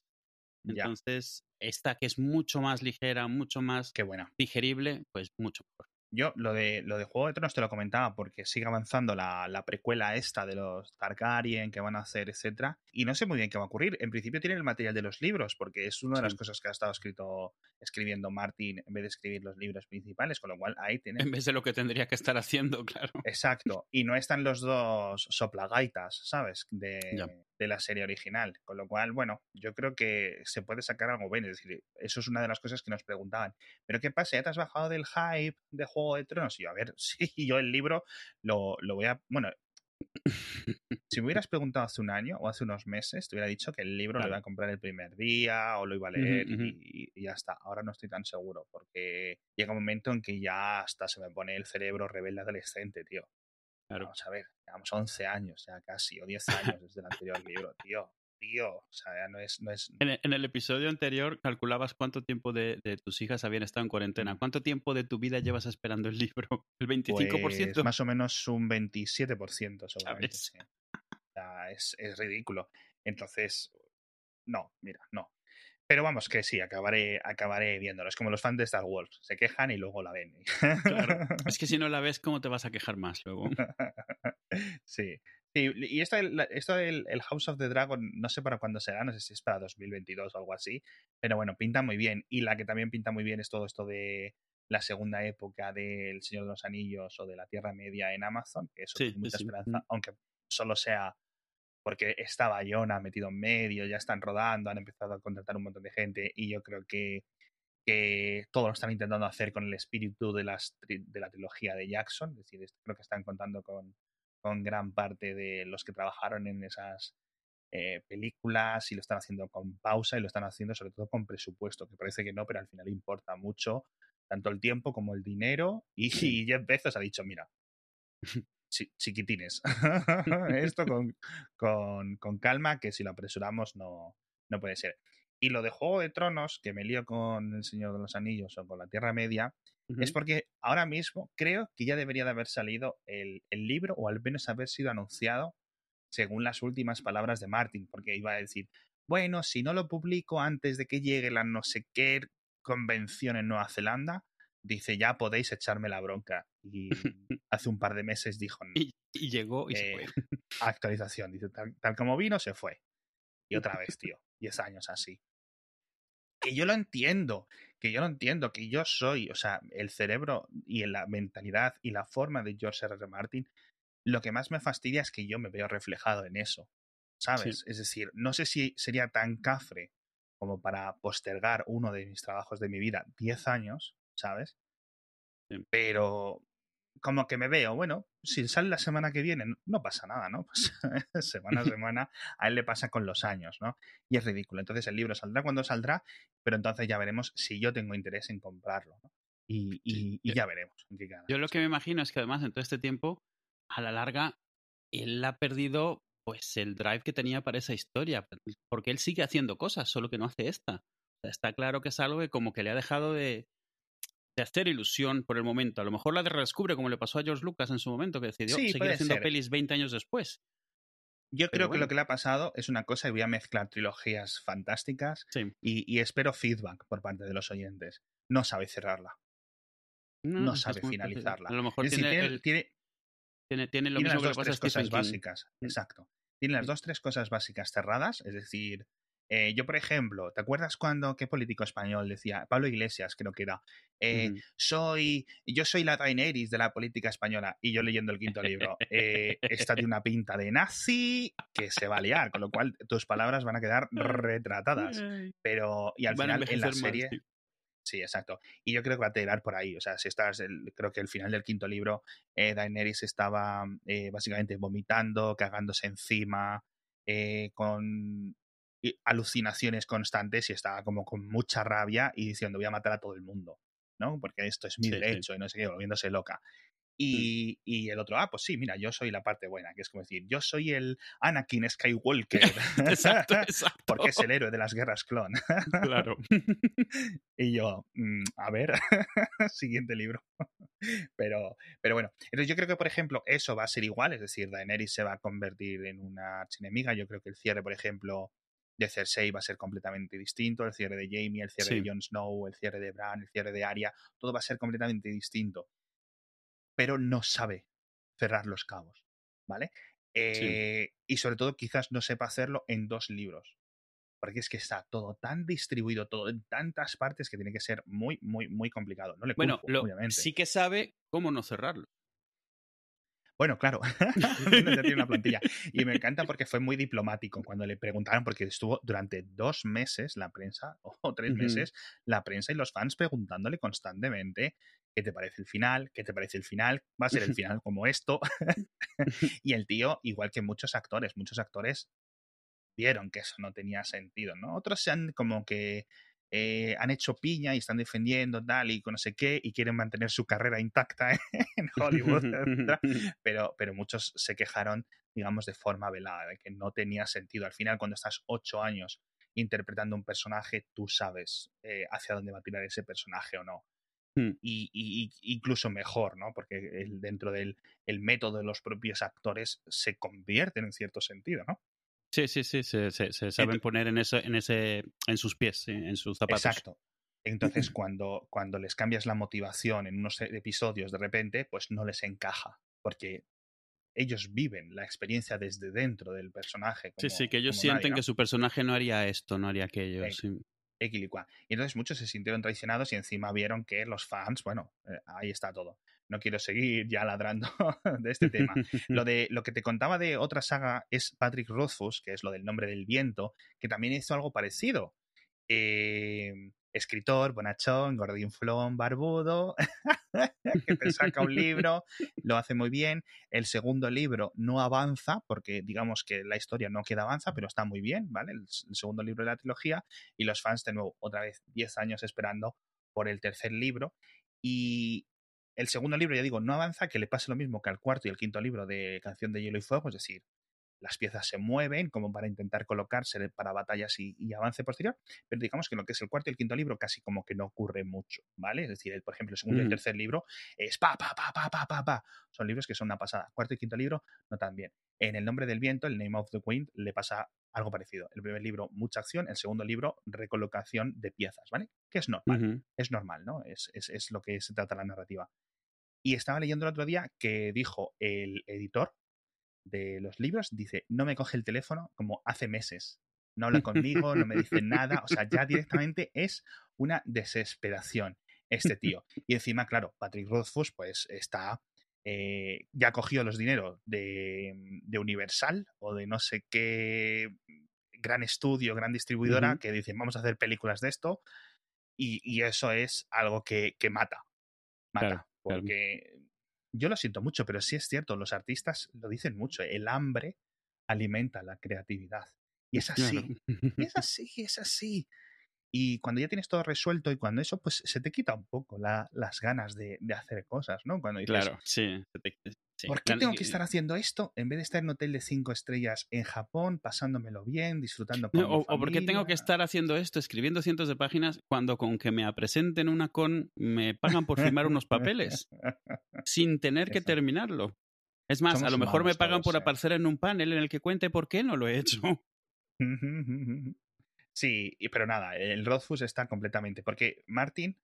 Entonces, esta que es mucho más ligera, mucho más Qué buena. digerible, pues mucho mejor. Yo lo de, lo de Juego de Tronos te lo comentaba porque sigue avanzando la, la, precuela esta de los Targaryen que van a hacer, etcétera, y no sé muy bien qué va a ocurrir. En principio tienen el material de los libros porque es una de las cosas que ha estado escrito, escribiendo Martin en vez de escribir los libros principales, con lo cual ahí tiene. En vez de lo que tendría que estar haciendo, claro. Exacto. Y no están los dos soplagaitas, ¿sabes? De, de la serie original. Con lo cual, bueno, yo creo que se puede sacar algo bien. Es decir, eso es una de las cosas que nos preguntaban. ¿Pero qué pasa? ¿Ya te has bajado del hype de Juego de Tronos. Y yo, a ver, sí, yo el libro lo, lo voy a. Bueno, si me hubieras preguntado hace un año o hace unos meses, te hubiera dicho que el libro lo iba a comprar el primer día o lo iba a leer y, ya está. Ahora no estoy tan seguro porque llega un momento en que ya hasta se me pone el cerebro rebelde adolescente, tío. Vamos a ver, llevamos 11 años ya casi, o 10 años desde el anterior libro, tío tío. O sea, no es. No es... En, el, episodio anterior calculabas cuánto tiempo de, tus hijas habían estado en cuarentena. Mm. ¿Cuánto tiempo de tu vida llevas esperando el libro? ¿El 25%? Pues más o menos un 27% seguramente. O sea, es, es ridículo. Entonces, no, mira, no. Pero vamos, que sí, acabaré, acabaré viéndolo. Es como los fans de Star Wars. Se quejan y luego la ven. Claro. Es que si no la ves, ¿cómo te vas a quejar más luego? sí y esto, esto del el House of the Dragon, no sé para cuándo será, no sé si es para 2022 o algo así, pero bueno, pinta muy bien. Y la que también pinta muy bien es todo esto de la segunda época del Señor de los Anillos o de la Tierra Media en Amazon, que eso tiene mucha esperanza, aunque solo sea porque está Bayona metido en medio, ya están rodando, han empezado a contratar un montón de gente y yo creo que, que todo lo están intentando hacer con el espíritu de, las, de la trilogía de Jackson, es decir, creo que están contando con, con gran parte de los que trabajaron en esas eh, películas y lo están haciendo con pausa y lo están haciendo sobre todo con presupuesto, que parece que no, pero al final importa mucho tanto el tiempo como el dinero. Y, y Jeff Bezos ha dicho, mira, chiquitines, esto con, con, con, calma, que si lo apresuramos no, no puede ser. Y lo de Juego de Tronos, que me lío con El Señor de los Anillos o con la Tierra Media, es porque ahora mismo creo que ya debería de haber salido el, el, libro o al menos haber sido anunciado según las últimas palabras de Martin, porque iba a decir, bueno, si no lo publico antes de que llegue la no sé qué convención en Nueva Zelanda, dice, ya podéis echarme la bronca. Y hace un par de meses dijo... Y, llegó y se fue. Actualización, dice, tal, tal, como vino, se fue. Y otra vez, tío, 10 años así. Que yo lo entiendo, que yo lo entiendo, que yo soy, o sea, el cerebro y la mentalidad y la forma de George R. R. Martin, lo que más me fastidia es que yo me veo reflejado en eso, ¿sabes? Es decir, no sé si sería tan cafre como para postergar uno de mis trabajos de mi vida 10 años, ¿sabes? Pero como que me veo, bueno, si sale la semana que viene, no pasa nada, ¿no? Pues semana a semana a él le pasa con los años, ¿no? Y es ridículo. Entonces el libro saldrá cuando saldrá, pero entonces ya veremos si yo tengo interés en comprarlo, ¿no? Y, y, ya veremos. yo lo que me imagino es que además en todo este tiempo, a la larga, él ha perdido pues el drive que tenía para esa historia, porque él sigue haciendo cosas, solo que no hace esta. está claro que es algo que como que le ha dejado de, de hacer ilusión por el momento. A lo mejor la redescubre como le pasó a George Lucas en su momento, que decidió seguir haciendo pelis 20 años después. Yo creo que lo que le ha pasado es una cosa y voy a mezclar trilogías fantásticas y, espero feedback por parte de los oyentes. No sabe cerrarla. No, sabe finalizarla. A lo mejor tiene, tiene, lo mismo las dos, tres cosas básicas. Mm. Exacto. Tiene las dos, tres cosas básicas cerradas, es decir, eh, yo, por ejemplo, ¿te acuerdas cuando qué político español decía? Pablo Iglesias, creo que era. Eh, soy, yo soy la Daenerys de la política española. Y yo leyendo el quinto libro, eh, esta de una pinta de nazi que se va a liar, con lo cual tus palabras van a quedar retratadas. Pero, y al final en la serie. sí. exacto. Y yo creo que va a tirar por ahí. O sea, si estás, creo que el final del quinto libro, Daenerys estaba básicamente vomitando, cagándose encima, con alucinaciones constantes y estaba como con mucha rabia y diciendo voy a matar a todo el mundo, ¿no? Porque esto es mi derecho y no sé qué, volviéndose loca. Mm. Y, y, el otro, ah, pues sí, mira, yo soy la parte buena, que es como decir, yo soy el Anakin Skywalker. exacto, exacto. Porque es el héroe de las guerras clon. claro. y yo, mm, a ver, siguiente libro. pero, pero bueno, entonces yo creo que, por ejemplo, eso va a ser igual, es decir, Daenerys se va a convertir en una archienemiga. Yo creo que el cierre, por ejemplo, de Cersei va a ser completamente distinto, el cierre de Jamie, el cierre de Jon Snow, el cierre de Bran, el cierre de Arya, todo va a ser completamente distinto. Pero no sabe cerrar los cabos, ¿vale? Eh, y sobre todo quizás no sepa hacerlo en dos libros. Porque es que está todo tan distribuido, todo en tantas partes que tiene que ser muy, muy, muy complicado. No le culpo, bueno, obviamente. sí que sabe cómo no cerrarlo. Bueno, claro, tiene una plantilla. Y me encanta porque fue muy diplomático cuando le preguntaron, porque estuvo durante dos meses la prensa, o tres meses, la prensa y los fans preguntándole constantemente qué te parece el final, qué te parece el final, va a ser el final como esto. y el tío, igual que muchos actores, muchos actores vieron que eso no tenía sentido, ¿no? Otros se han como que eh, han hecho piña y están defendiendo tal y con no sé qué y quieren mantener su carrera intacta en Hollywood, pero, pero muchos se quejaron, digamos, de forma velada, de que no tenía sentido. Al final, cuando estás ocho años interpretando un personaje, tú sabes eh, hacia dónde va a tirar ese personaje o no. Hmm. Y, incluso mejor, ¿no? Porque el, dentro del el método de los propios actores se convierten en cierto sentido, ¿no? Sí, sí, sí, se, saben poner en, eso, en, ese, en sus pies, en sus zapatos. Exacto. Entonces, cuando, cuando les cambias la motivación en unos episodios de repente, pues no les encaja, porque ellos viven la experiencia desde dentro del personaje. sí, sí, que ellos sienten que su personaje no haría esto, no haría aquello. Sí. Y entonces muchos se sintieron traicionados y encima vieron que los fans, bueno, eh, ahí está todo no quiero seguir ya ladrando de este tema. Lo, de, lo que te contaba de otra saga es Patrick Rothfuss, que es lo del nombre del viento, que también hizo algo parecido. Eh, escritor, bonachón, gordinflón, barbudo, que te saca un libro, lo hace muy bien. El segundo libro no avanza, porque digamos que la historia no queda avanza, pero está muy bien, ¿vale? El, el segundo libro de la trilogía. Y los fans, de nuevo, otra vez 10 años esperando por el tercer libro. Y el segundo libro, ya digo, no avanza, que le pase lo mismo que al cuarto y el quinto libro de Canción de Hielo y Fuego, es decir, las piezas se mueven como para intentar colocarse para batallas y, avance posterior, pero digamos que lo que es el cuarto y el quinto libro casi como que no ocurre mucho, ¿vale? Es decir, por ejemplo, el segundo y el tercer libro es pa, pa, pa, pa, pa, pa, pa. Son libros que son una pasada. Cuarto y quinto libro no tan bien. En El nombre del viento, el Name of the Wind, le pasa algo parecido. El primer libro, mucha acción. El segundo libro, recolocación de piezas, ¿vale? Que es normal. Es normal, ¿no? Es, es, es lo que se trata la narrativa. Y estaba leyendo el otro día que dijo el editor de los libros, dice, no me coge el teléfono como hace meses. No habla conmigo, no me dice nada. O sea, ya directamente es una desesperación este tío. Y encima, claro, Patrick Rothfuss pues está... Eh, ya cogido los dineros de, de, Universal o de no sé qué gran estudio, gran distribuidora, que dicen vamos a hacer películas de esto. Y, eso es algo que, que mata. Mata. Porque yo lo siento mucho, pero sí es cierto, los artistas lo dicen mucho, el hambre alimenta la creatividad. Y es así, es así, es así. Y cuando ya tienes todo resuelto y cuando eso, pues se te quita un poco las ganas de, hacer cosas, ¿no? Cuando dices, claro, sí, ¿Por qué tengo que estar haciendo esto en vez de estar en un hotel de cinco estrellas en Japón, pasándomelo bien, disfrutando con o, o, por qué tengo que estar haciendo esto, escribiendo cientos de páginas, cuando con que me presenten una con me pagan por firmar unos papeles sin tener que terminarlo? Es más, a lo mejor me pagan por ¿eh? aparecer en un panel en el que cuente por qué no lo he hecho. Sí, pero nada, el Rothfuss está completamente. Porque Martin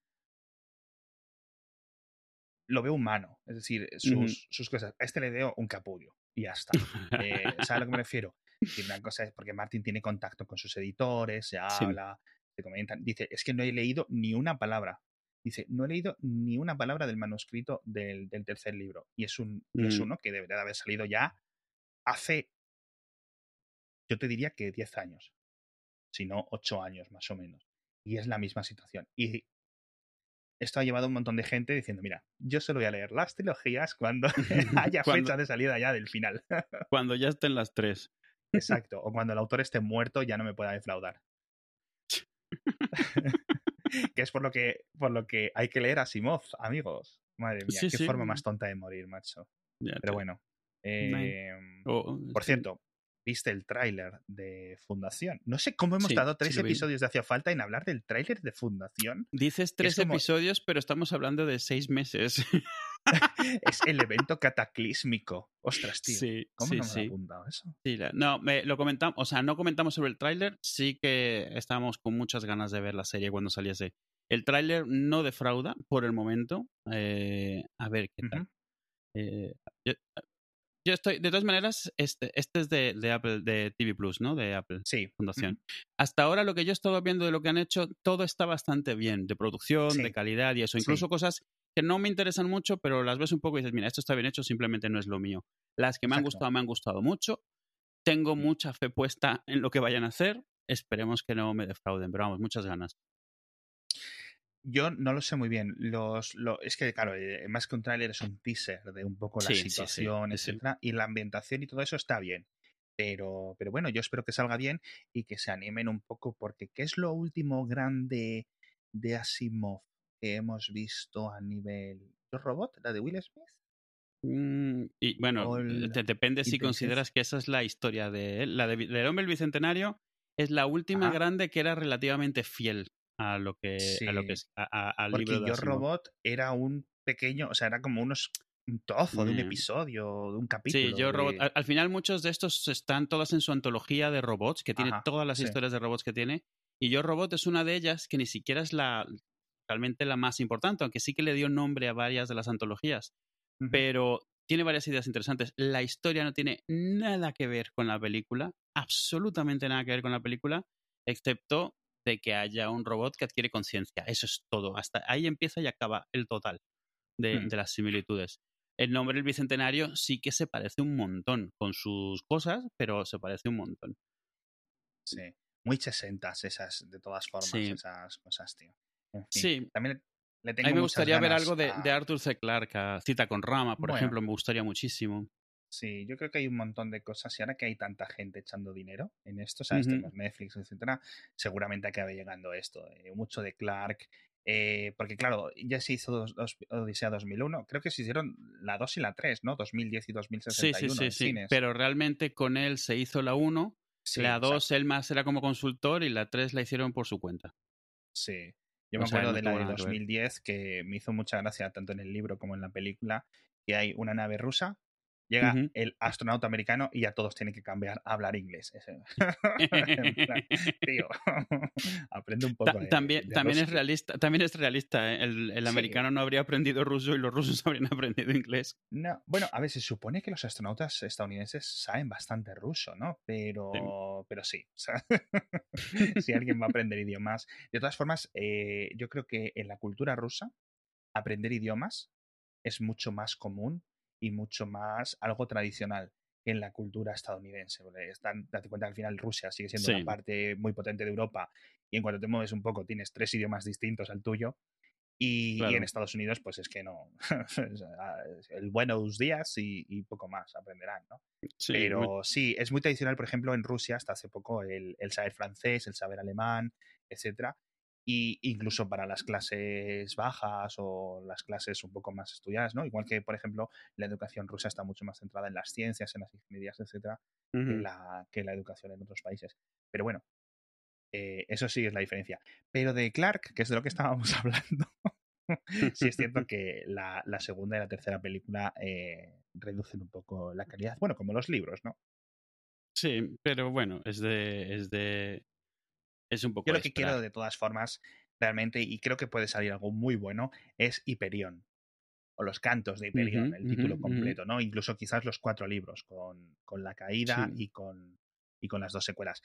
lo veo humano, es decir, sus, sus, cosas. A este le veo un capullo y ya está. Eh, ¿Sabes a lo que me refiero? una cosa es porque Martin tiene contacto con sus editores, se habla, se comentan. Dice, es que no he leído ni una palabra. Dice, no he leído ni una palabra del manuscrito del, del tercer libro. Y es, un, es mm. uno que debería de haber salido ya hace, yo te diría que 10 años, si no 8 años más o menos. Y es la misma situación. Y esto ha llevado a un montón de gente diciendo, mira, yo solo voy a leer las trilogías cuando haya fecha de salida ya del final. cuando ya estén las tres. Exacto, o cuando el autor esté muerto ya no me pueda defraudar. que es por lo que, por lo que hay que leer a Simov, amigos. Madre mía, qué forma más tonta de morir, macho. Pero bueno. Em, oh, por cierto, viste el tráiler de Fundación. No sé cómo hemos dado tres episodios de Hacía Falta en hablar del tráiler de Fundación. Dices tres episodios, pero estamos hablando de seis meses. es el evento cataclísmico. Ostras, tío. ¿Cómo no me he apuntado eso? no, lo comentamos, o sea, no comentamos sobre el tráiler, sí que estábamos con muchas ganas de ver la serie cuando saliese. El tráiler no defrauda por el momento. Eh, a ver qué tal. eh, yo estoy, de todas maneras, este, este es de, de, Apple, de TV Plus, ¿no? De Apple sí. Fundación. Hasta ahora lo que yo he estado viendo de lo que han hecho, todo está bastante bien, de producción, de calidad y eso. Incluso cosas que no me interesan mucho, pero las ves un poco y dices, mira, esto está bien hecho, simplemente no es lo mío. Las que me han gustado, me han gustado mucho. Tengo mucha fe puesta en lo que vayan a hacer. Esperemos que no me defrauden, pero vamos, muchas ganas. Yo no lo sé muy bien. Los, lo, es que, claro, eh, más que un tráiler es un teaser de un poco la situación, etcétera, y la ambientación y todo eso está bien. Pero, pero bueno, yo espero que salga bien y que se animen un poco, porque ¿qué es lo último grande de Asimov que hemos visto a nivel. ¿Los robots? ¿La de Will Smith? Mm, y bueno, depende si consideras que esa es la historia de él. La de, del hombre bicentenario es la última grande que era relativamente fiel a lo que, a lo que es a, al Porque libro de Yo Robot era un pequeño, o sea, era como unos un trozo de un episodio, de un capítulo. Sí, Yo Robot. Al, final muchos de estos están todas en su antología de robots, que tiene todas las historias de robots que tiene. Y Yo Robot es una de ellas que ni siquiera es la realmente la más importante, aunque sí que le dio nombre a varias de las antologías. Pero tiene varias ideas interesantes. La historia no tiene nada que ver con la película, absolutamente nada que ver con la película, excepto de que haya un robot que adquiere conciencia. Eso es todo. Hasta ahí empieza y acaba el total de, hmm. las similitudes. El nombre del bicentenario sí que se parece un montón con sus cosas, pero se parece un montón. Sí. muy sesentas esas, de todas formas, esas cosas, tío. Sí. También le tengo a mí me gustaría ver algo de, Arthur C. Clarke, Cita con Rama, por ejemplo, me gustaría muchísimo. Sí, yo creo que hay un montón de cosas y ahora que hay tanta gente echando dinero en esto, ¿sabes? Tenemos Netflix, etcétera, seguramente acabe llegando esto. Eh, mucho de Clark, eh, porque claro, ya se hizo dos, dos, Odisea 2001, creo que se hicieron la 2 y la 3, ¿no? 2010 y 2061 sí, sí, sí, sí. Pero realmente con él se hizo la 1, la 2 él más era como consultor y la 3 la hicieron por su cuenta. Sí. Yo me acuerdo de la de 2010 que me hizo mucha gracia tanto en el libro como en la película, que hay una nave rusa Llega el astronauta americano y ya todos tienen que cambiar a hablar inglés. tío, aprende un poco. también, también es realista, también es realista. ¿eh? El, americano no habría aprendido ruso y los rusos habrían aprendido inglés. No, bueno, a ver, se supone que los astronautas estadounidenses saben bastante ruso, ¿no? Pero sí. pero sí. si alguien va a aprender idiomas. De todas formas, eh, yo creo que en la cultura rusa, aprender idiomas es mucho más común y mucho más algo tradicional en la cultura estadounidense. Porque están, date cuenta que al final Rusia sigue siendo una parte muy potente de Europa y en cuanto te mueves un poco tienes tres idiomas distintos al tuyo. Y, en Estados Unidos, pues es que no. el buenos días y, y poco más aprenderán, ¿no? Pero sí, es muy tradicional, por ejemplo, en Rusia hasta hace poco el, el saber francés, el saber alemán, etcétera y incluso para las clases bajas o las clases un poco más estudiadas, ¿no? Igual que, por ejemplo, la educación rusa está mucho más centrada en las ciencias, en las ingenierías, etcétera, que, la, que la educación en otros países. Pero bueno, eh, eso sí es la diferencia. Pero de Clark, que es de lo que estábamos hablando, sí es cierto que la, la, segunda y la tercera película eh, reducen un poco la calidad, bueno, como los libros, ¿no? Sí, pero bueno, es de, es de es un poco. Yo lo que quiero de todas formas, realmente, y creo que puede salir algo muy bueno, es Hiperión. O los cantos de Hiperión, el título completo, ¿no? Incluso quizás los cuatro libros, con, con la caída y, con, y con las dos secuelas.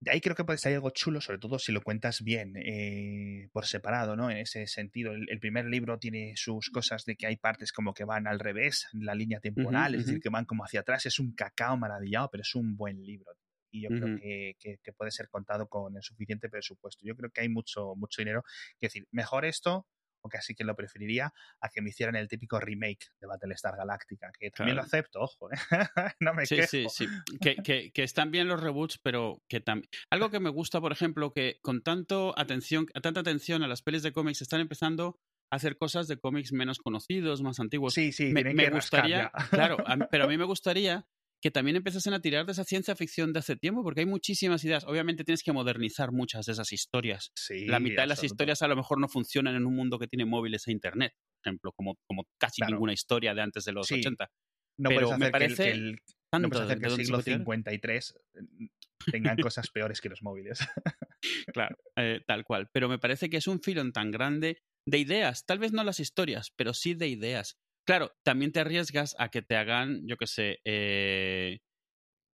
De ahí creo que puede salir algo chulo, sobre todo si lo cuentas bien, eh, por separado, ¿no? En ese sentido, el, primer libro tiene sus cosas de que hay partes como que van al revés en la línea temporal, es decir, que van como hacia atrás. Es un cacao maravillado, pero es un buen libro y yo creo que, que, puede ser contado con el suficiente presupuesto. Yo creo que hay mucho, mucho dinero. Es decir, mejor esto, o casi que lo preferiría, a que me hicieran el típico remake de Battlestar Galactica, que también lo acepto, ojo, ¿eh? no me sí, Sí, sí, que, que, que, están bien los reboots, pero que también... Algo que me gusta, por ejemplo, que con tanto atención, tanta atención a las pelis de cómics están empezando a hacer cosas de cómics menos conocidos, más antiguos. Sí, sí, me, me gustaría, claro, pero a mí me gustaría que también empezasen a tirar de esa ciencia ficción de hace tiempo, porque hay muchísimas ideas. Obviamente tienes que modernizar muchas de esas historias. la mitad de las historias a lo mejor no funcionan en un mundo que tiene móviles e internet, por ejemplo, como, como casi ninguna historia de antes de los 80. No Pero puedes hacer me parece que el, no puedes hacer que el siglo 53 mm, tengan cosas peores que los móviles. claro, eh, tal cual. Pero me parece que es un filón tan grande de ideas, tal vez no las historias, pero sí de ideas. Claro, también te arriesgas a que te hagan, yo qué sé, eh,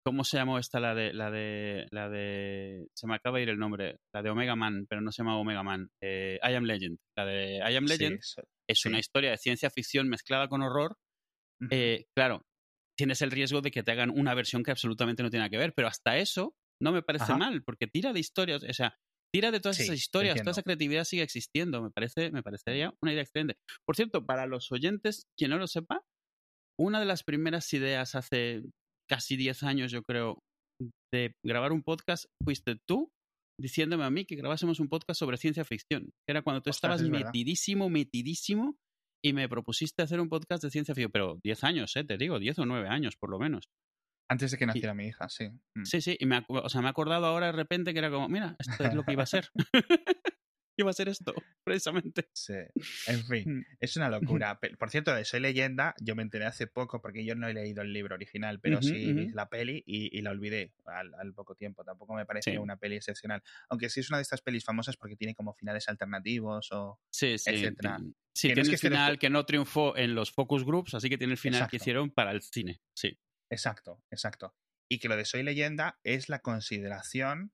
¿cómo se llamó esta la de, la de, la de, se me acaba de ir el nombre, la de Omega Man, pero no se llama Omega Man, eh, I Am Legend. La de I Am Legend es una historia de ciencia ficción mezclada con horror. Eh, claro, tienes el riesgo de que te hagan una versión que absolutamente no tiene que ver, pero hasta eso no me parece mal, porque tira de historias, o sea, Tira de todas esas historias, toda esa creatividad sigue existiendo. Me parece, me parecería una idea excelente. Por cierto, para los oyentes, quien no lo sepa, una de las primeras ideas hace casi 10 años, yo creo, de grabar un podcast fuiste tú diciéndome a mí que grabásemos un podcast sobre ciencia ficción. Era cuando tú estabas metidísimo, metidísimo y me propusiste hacer un podcast de ciencia ficción. Pero 10 años, ¿eh? Te digo, 10 o 9 años por lo menos. Antes de que naciera mi hija, sí. Mm. Sí, sí, y me, o sea, me he acordado ahora de repente que era como, mira, esto es lo que iba a ser. iba a ser esto, precisamente. Sí, en fin, mm. es una locura. Por cierto, de Soy Leyenda, yo me enteré hace poco porque yo no he leído el libro original, pero sí vi la peli y, la olvidé al, poco tiempo. Tampoco me parecía una peli excepcional. Aunque sí es una de estas pelis famosas porque tiene como finales alternativos o sí, sí. etcétera. Sí, tiene el final que no triunfó en los focus groups, así que tiene el final que hicieron para el cine, sí. Exacto, exacto. Y que lo de Soy leyenda es la consideración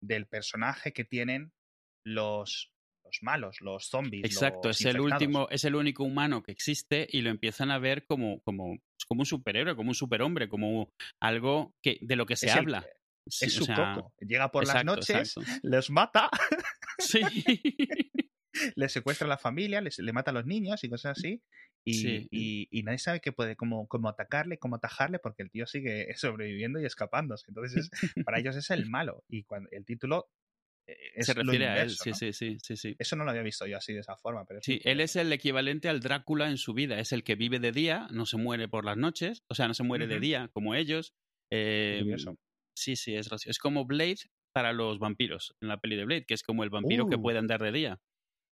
del personaje que tienen los, los malos, los zombies. Exacto, es el último, es el único humano que existe y lo empiezan a ver como, como, pues, como un superhéroe, como un superhombre, como algo que, de lo que se habla. es su coco. Llega por las noches, los mata. Sí. le secuestra a la familia, le mata a los niños y cosas así. Y, y, nadie sabe qué puede, cómo, cómo atacarle, cómo atajarle, porque el tío sigue sobreviviendo y escapándose. Entonces, para ellos es el malo. Y cuando el título eh, se refiere a él, sí, sí, sí, sí, Eso no lo había visto yo así de esa forma. Pero sí, él es el equivalente al Drácula en su vida. Es el que vive de día, no se muere por las noches, o sea, no se muere de día como ellos. Eh, sí, sí, es Es como Blade para los vampiros en la peli de Blade, que es como el vampiro que uh. puede andar de día.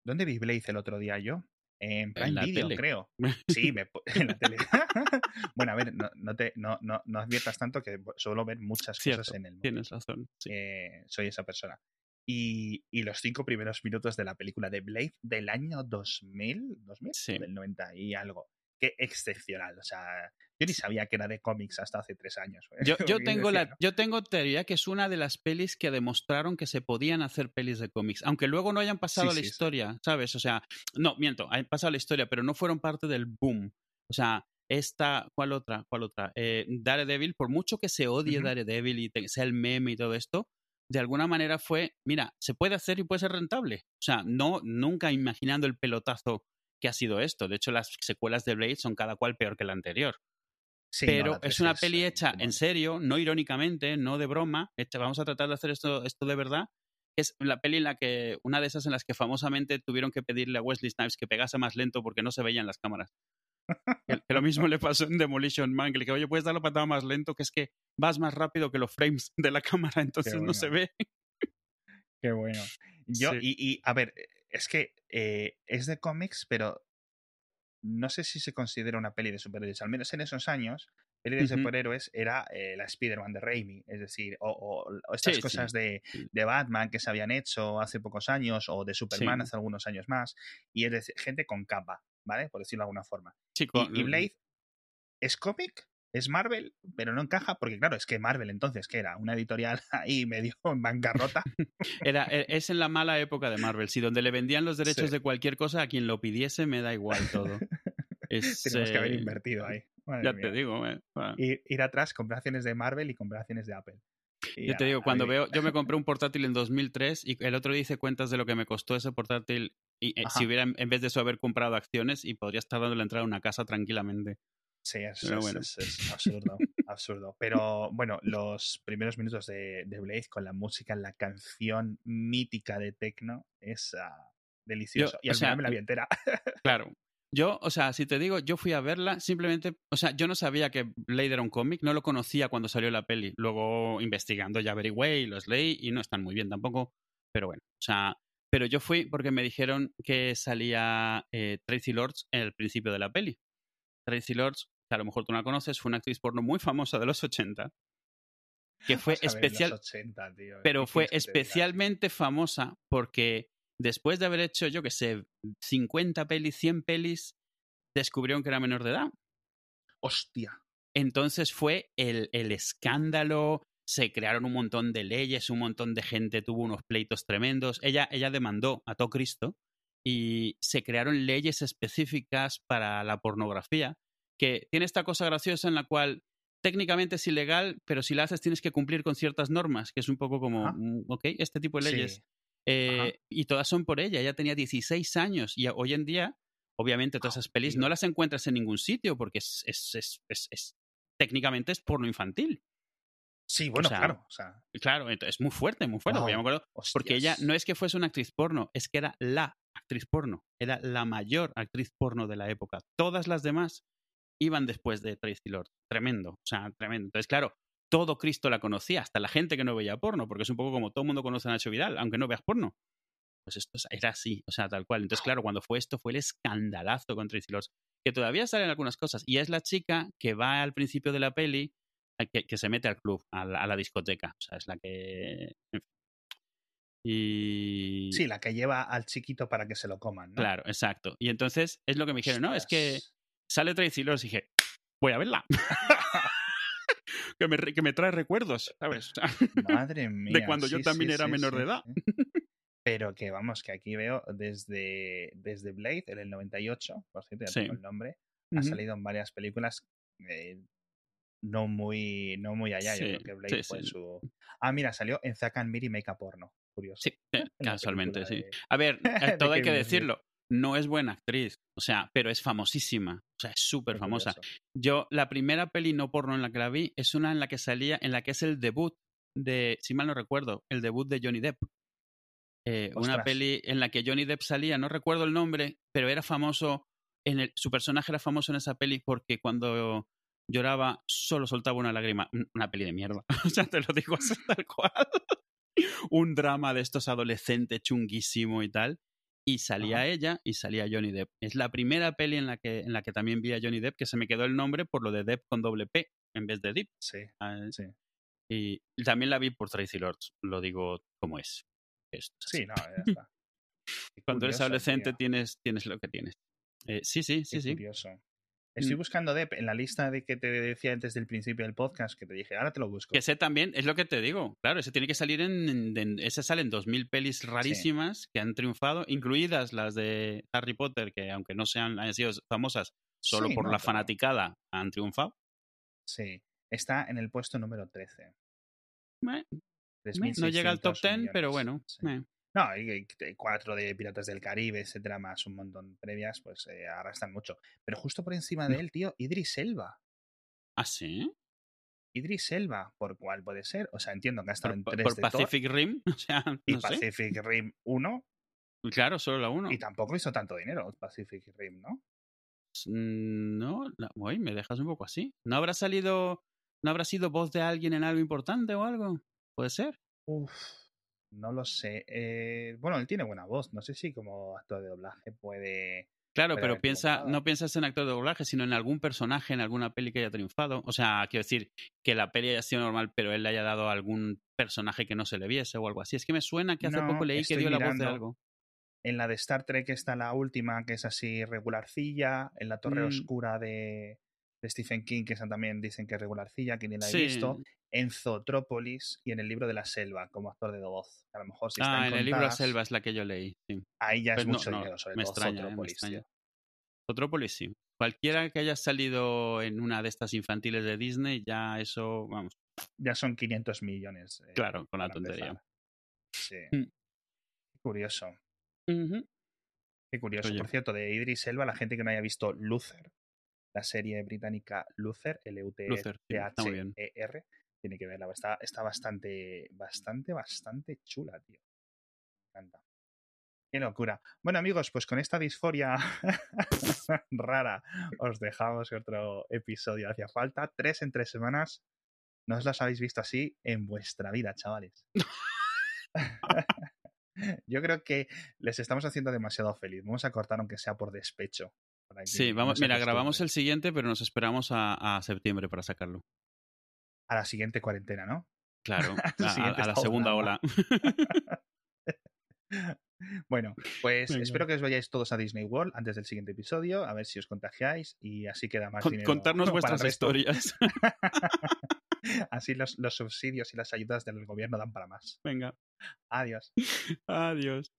¿Dónde vi Blade el otro día yo? En Prime Video, creo. Sí, me, en la tele. bueno, a ver, no, te, no, no, no, adviertas tanto que suelo ver muchas cosas en el mundo. Tienes razón. Eh, soy esa persona. Y, y, los cinco primeros minutos de la película de Blade del año 2000, 2000 sí. del 90 y algo qué excepcional. O sea, yo ni sabía que era de cómics hasta hace tres años. Yo, yo tengo la, yo tengo teoría que es una de las pelis que demostraron que se podían hacer pelis de cómics, aunque luego no hayan pasado a la historia, ¿sabes? O sea, no, miento, han pasado la historia, pero no fueron parte del boom. O sea, esta, ¿cuál otra? ¿Cuál otra? Eh, Daredevil, por mucho que se odie Daredevil y sea el meme y todo esto, de alguna manera fue, mira, se puede hacer y puede ser rentable. O sea, no, nunca imaginando el pelotazo que ha sido esto. De hecho, las secuelas de Blade son cada cual peor que la anterior. Pero es una peli hecha en serio, no irónicamente, no de broma. vamos a tratar de hacer esto, esto de verdad. Es la peli en la que, una de esas en las que famosamente tuvieron que pedirle a Wesley Snipes que pegase más lento porque no se veían las cámaras. que, lo mismo le pasó en Demolition Man, que le dije, oye, puedes darlo patada más lento, que es que vas más rápido que los frames de la cámara, entonces no se ve. Qué bueno. Yo, y, y, a ver, es que eh, es de cómics, pero no sé si se considera una peli de superhéroes. Al menos en esos años, peli de superhéroes era eh, la Spider-Man de Raimi, es decir, o, estas cosas De, de, Batman que se habían hecho hace pocos años, o de Superman hace algunos años más, y es decir, gente con capa, ¿vale? Por decirlo de alguna forma. y, y Blade es cómic, es Marvel, pero no encaja porque, claro, es que Marvel entonces, que era? Una editorial ahí medio en bancarrota. era, e, es en la mala época de Marvel, si donde le vendían los derechos de cualquier cosa, a quien lo pidiese me da igual todo. Tenemos que haber eh, invertido ahí. ya te digo. Eh, ir, atrás, comprar acciones de Marvel y comprar acciones de Apple. yo te digo, cuando veo, yo me compré un portátil en 2003 y el otro dice cuentas de lo que me costó ese portátil y eh, si hubiera en vez de eso haber comprado acciones y podría estar dando la entrada a una casa tranquilamente. Sí, es, es, absurdo, absurdo. Pero bueno, los primeros minutos de, de Blaze con la música, la canción mítica de Tecno es ah, delicioso. y al final me la vi entera. Claro. Yo, o sea, si te digo, yo fui a verla simplemente, o sea, yo no sabía que Blade era un cómic, no lo conocía cuando salió la peli. Luego investigando ya averigüé y los leí y no están muy bien tampoco, pero bueno, o sea, pero yo fui porque me dijeron que salía eh, Tracy Lords en el principio de la peli. Tracy Lords, que a lo mejor tú no la conoces, fue una actriz porno muy famosa de los 80. Que fue especial. Pero fue especialmente famosa porque después de haber hecho, yo que sé, 50 pelis, 100 pelis, descubrieron que era menor de edad. Hostia. Entonces fue el, el escándalo, se crearon un montón de leyes, un montón de gente tuvo unos pleitos tremendos. Ella, ella demandó a todo Cristo y se crearon leyes específicas para la pornografía, que tiene esta cosa graciosa en la cual técnicamente es ilegal, pero si la haces tienes que cumplir con ciertas normas, que es un poco como, mm, ok, este tipo de leyes. Eh, y todas son por ella, ella tenía 16 años y hoy en día, obviamente todas esas pelis no las encuentras en ningún sitio porque es, es, es, técnicamente es porno infantil. Sí, bueno, claro. Claro, es muy fuerte, muy fuerte. Porque, me acuerdo, porque ella no es que fuese una actriz porno, es que era la actriz porno. Era la mayor actriz porno de la época. Todas las demás iban después de Tracy Lord. Tremendo, o sea, tremendo. Entonces, claro, todo Cristo la conocía, hasta la gente que no veía porno, porque es un poco como todo el mundo conoce a Nacho Vidal, aunque no veas porno. Pues esto era así, o sea, tal cual. Entonces, claro, cuando fue esto, fue el escandalazo con Tracy Lord, que todavía salen algunas cosas. Y es la chica que va al principio de la peli, que, que se mete al club, a la, a la, discoteca. O sea, es la que. Y... Sí, la que lleva al chiquito para que se lo coman, ¿no? Claro, exacto. Y entonces es lo que me dijeron, no, es que sale Tracy Lords y dije, voy a verla. que, me, que, me, trae recuerdos, ¿sabes? Madre mía. De cuando yo también era menor de edad. Pero que vamos, que aquí veo desde, desde Blade, en el 98, por cierto, ya tengo el nombre, ha salido en varias películas. Eh, no muy, no muy allá. yo creo que Blade fue su. Ah, mira, salió en Zack and Miri Make Porno. Curioso. Sí, casualmente, sí. A ver, eh, todo hay que decirlo. No es buena actriz, o sea, pero es famosísima. O sea, es súper famosa. Yo, la primera peli no porno en la que la vi es una en la que salía, en la que es el debut de, si mal no recuerdo, el debut de Johnny Depp. Eh, una peli en la que Johnny Depp salía, no recuerdo el nombre, pero era famoso, en el, su personaje era famoso en esa peli porque cuando lloraba solo soltaba una lágrima. Una peli de mierda, o sea, te lo digo así tal cual. Un drama de estos adolescentes chunguísimo y tal. Y salía ella y salía Johnny Depp. Es la primera peli en la, que, en la que también vi a Johnny Depp, que se me quedó el nombre por lo de Depp con doble P en vez de Depp. Sí, ah, sí. Y también la vi por Tracy Lords, lo digo como es. sí, no, ya está. Cuando eres adolescente tienes, tienes lo que tienes. Eh, sí, sí, sí, sí. Curioso. Estoy mm. buscando Depp en la lista de que te decía antes del principio del podcast, que te dije, ahora te lo busco. Que ese también, es lo que te digo, claro, ese tiene que salir en, ese sale en 2000 pelis rarísimas que han triunfado, incluidas las de Harry Potter, que aunque no sean, hayan sido famosas solo por la fanaticada, han triunfado. Sí, está en el puesto número 13. no llega al top 10, pero bueno. No, hay, cuatro de Piratas del Caribe, etcétera, más un montón previas, pues eh, arrastran mucho. Pero justo por encima de él, tío, Idris Elba. ¿Ah, sí? Idris Elba, ¿por cuál puede ser? O sea, entiendo que ha estado en tres por Pacific Rim, o sea, y Pacific Rim 1. Claro, solo la 1. Y tampoco hizo tanto dinero Pacific Rim, ¿no? No, uy, me dejas un poco así. ¿No habrá salido, no habrá sido voz de alguien en algo importante o algo? ¿Puede ser? Uf, no lo sé. Eh, bueno, él tiene buena voz. No sé si como actor de doblaje puede. Claro, pero piensa, no piensas en actor de doblaje, sino en algún personaje, en alguna peli que haya triunfado. O sea, quiero decir, que la peli haya sido normal, pero él le haya dado algún personaje que no se le viese o algo así. Es que me suena que hace poco leí que dio la voz de algo. En la de Star Trek está la última, que es así regularcilla. En la Torre mm. Oscura de, de, Stephen King, que también dicen que es regularcilla, que ni la he visto en Zootrópolis y en el libro de la selva como actor de voz. A lo mejor si Ah, en el libro de la selva es la que yo leí. Sí. Ahí ya es pues mucho dinero, sobre me todo extraña, Zootrópolis. sí. Cualquiera que haya salido en una de estas infantiles de Disney, ya eso, vamos. Ya son 500 millones. Eh, claro, con la tontería. Sí. Mm. Curioso. Qué curioso. Por cierto, de Idris Elba, la gente que no haya visto Luther, la serie británica Luther, L-U-T-H-E-R, tiene que verla. Está, está bastante, bastante, bastante chula, tío. Me encanta. Qué locura. Bueno, amigos, pues con esta disforia rara os dejamos otro episodio. Hacía falta tres en tres semanas. No os las habéis visto así en vuestra vida, chavales. Yo creo que les estamos haciendo demasiado feliz. Vamos a cortar aunque sea por despecho. Sí, vamos, mira, grabamos el siguiente, pero nos esperamos a septiembre para sacarlo a la siguiente cuarentena, ¿no? Claro, a, la segunda ola. bueno, pues espero que os vayáis todos a Disney World antes del siguiente episodio, a ver si os contagiáis y así queda más dinero. Contarnos vuestras historias. así los, los subsidios y las ayudas del gobierno dan para más. Venga. Adiós. Adiós.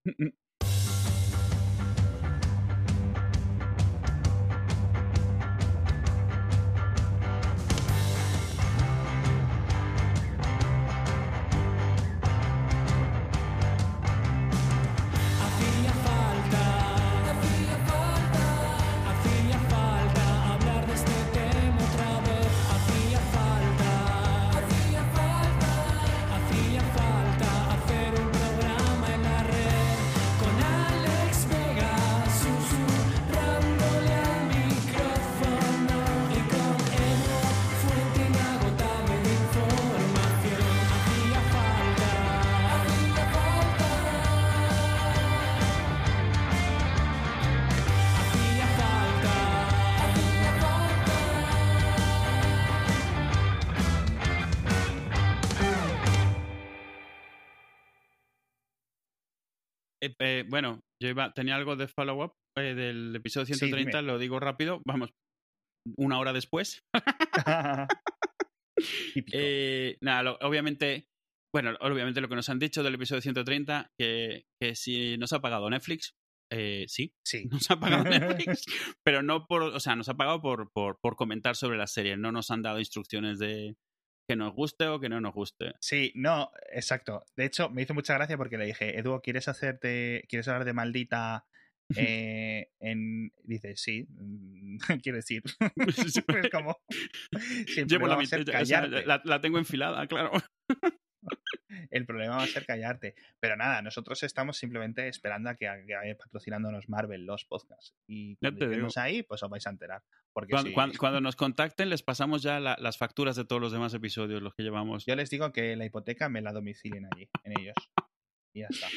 Bueno, yo iba, tenía algo de follow-up eh, del episodio 130, lo digo rápido, vamos, una hora después. eh, nada, obviamente, bueno, obviamente lo que nos han dicho del episodio 130, que, que si nos ha pagado Netflix, Eh, sí, sí. Nos ha pagado Netflix, pero no por, o sea, nos ha pagado por, por, por comentar sobre la serie. No nos han dado instrucciones de que nos guste o que no nos guste. Sí, no, exacto. De hecho, me hizo mucha gracia porque le dije, Edu, ¿quieres hacerte, quieres hablar de maldita eh, en, dice, sí, mm, quiero decir. pues como, Llevo la, mitad, la, la, tengo enfilada, claro. El problema va a ser callarte. Pero nada, nosotros estamos simplemente esperando a que, vaya patrocinándonos Marvel los podcasts. Y cuando estemos ahí, pues os vais a enterar. Porque cuando, nos contacten, les pasamos ya las facturas de todos los demás episodios, los que llevamos. Yo les digo que la hipoteca me la domicilien allí, en ellos. Y ya está.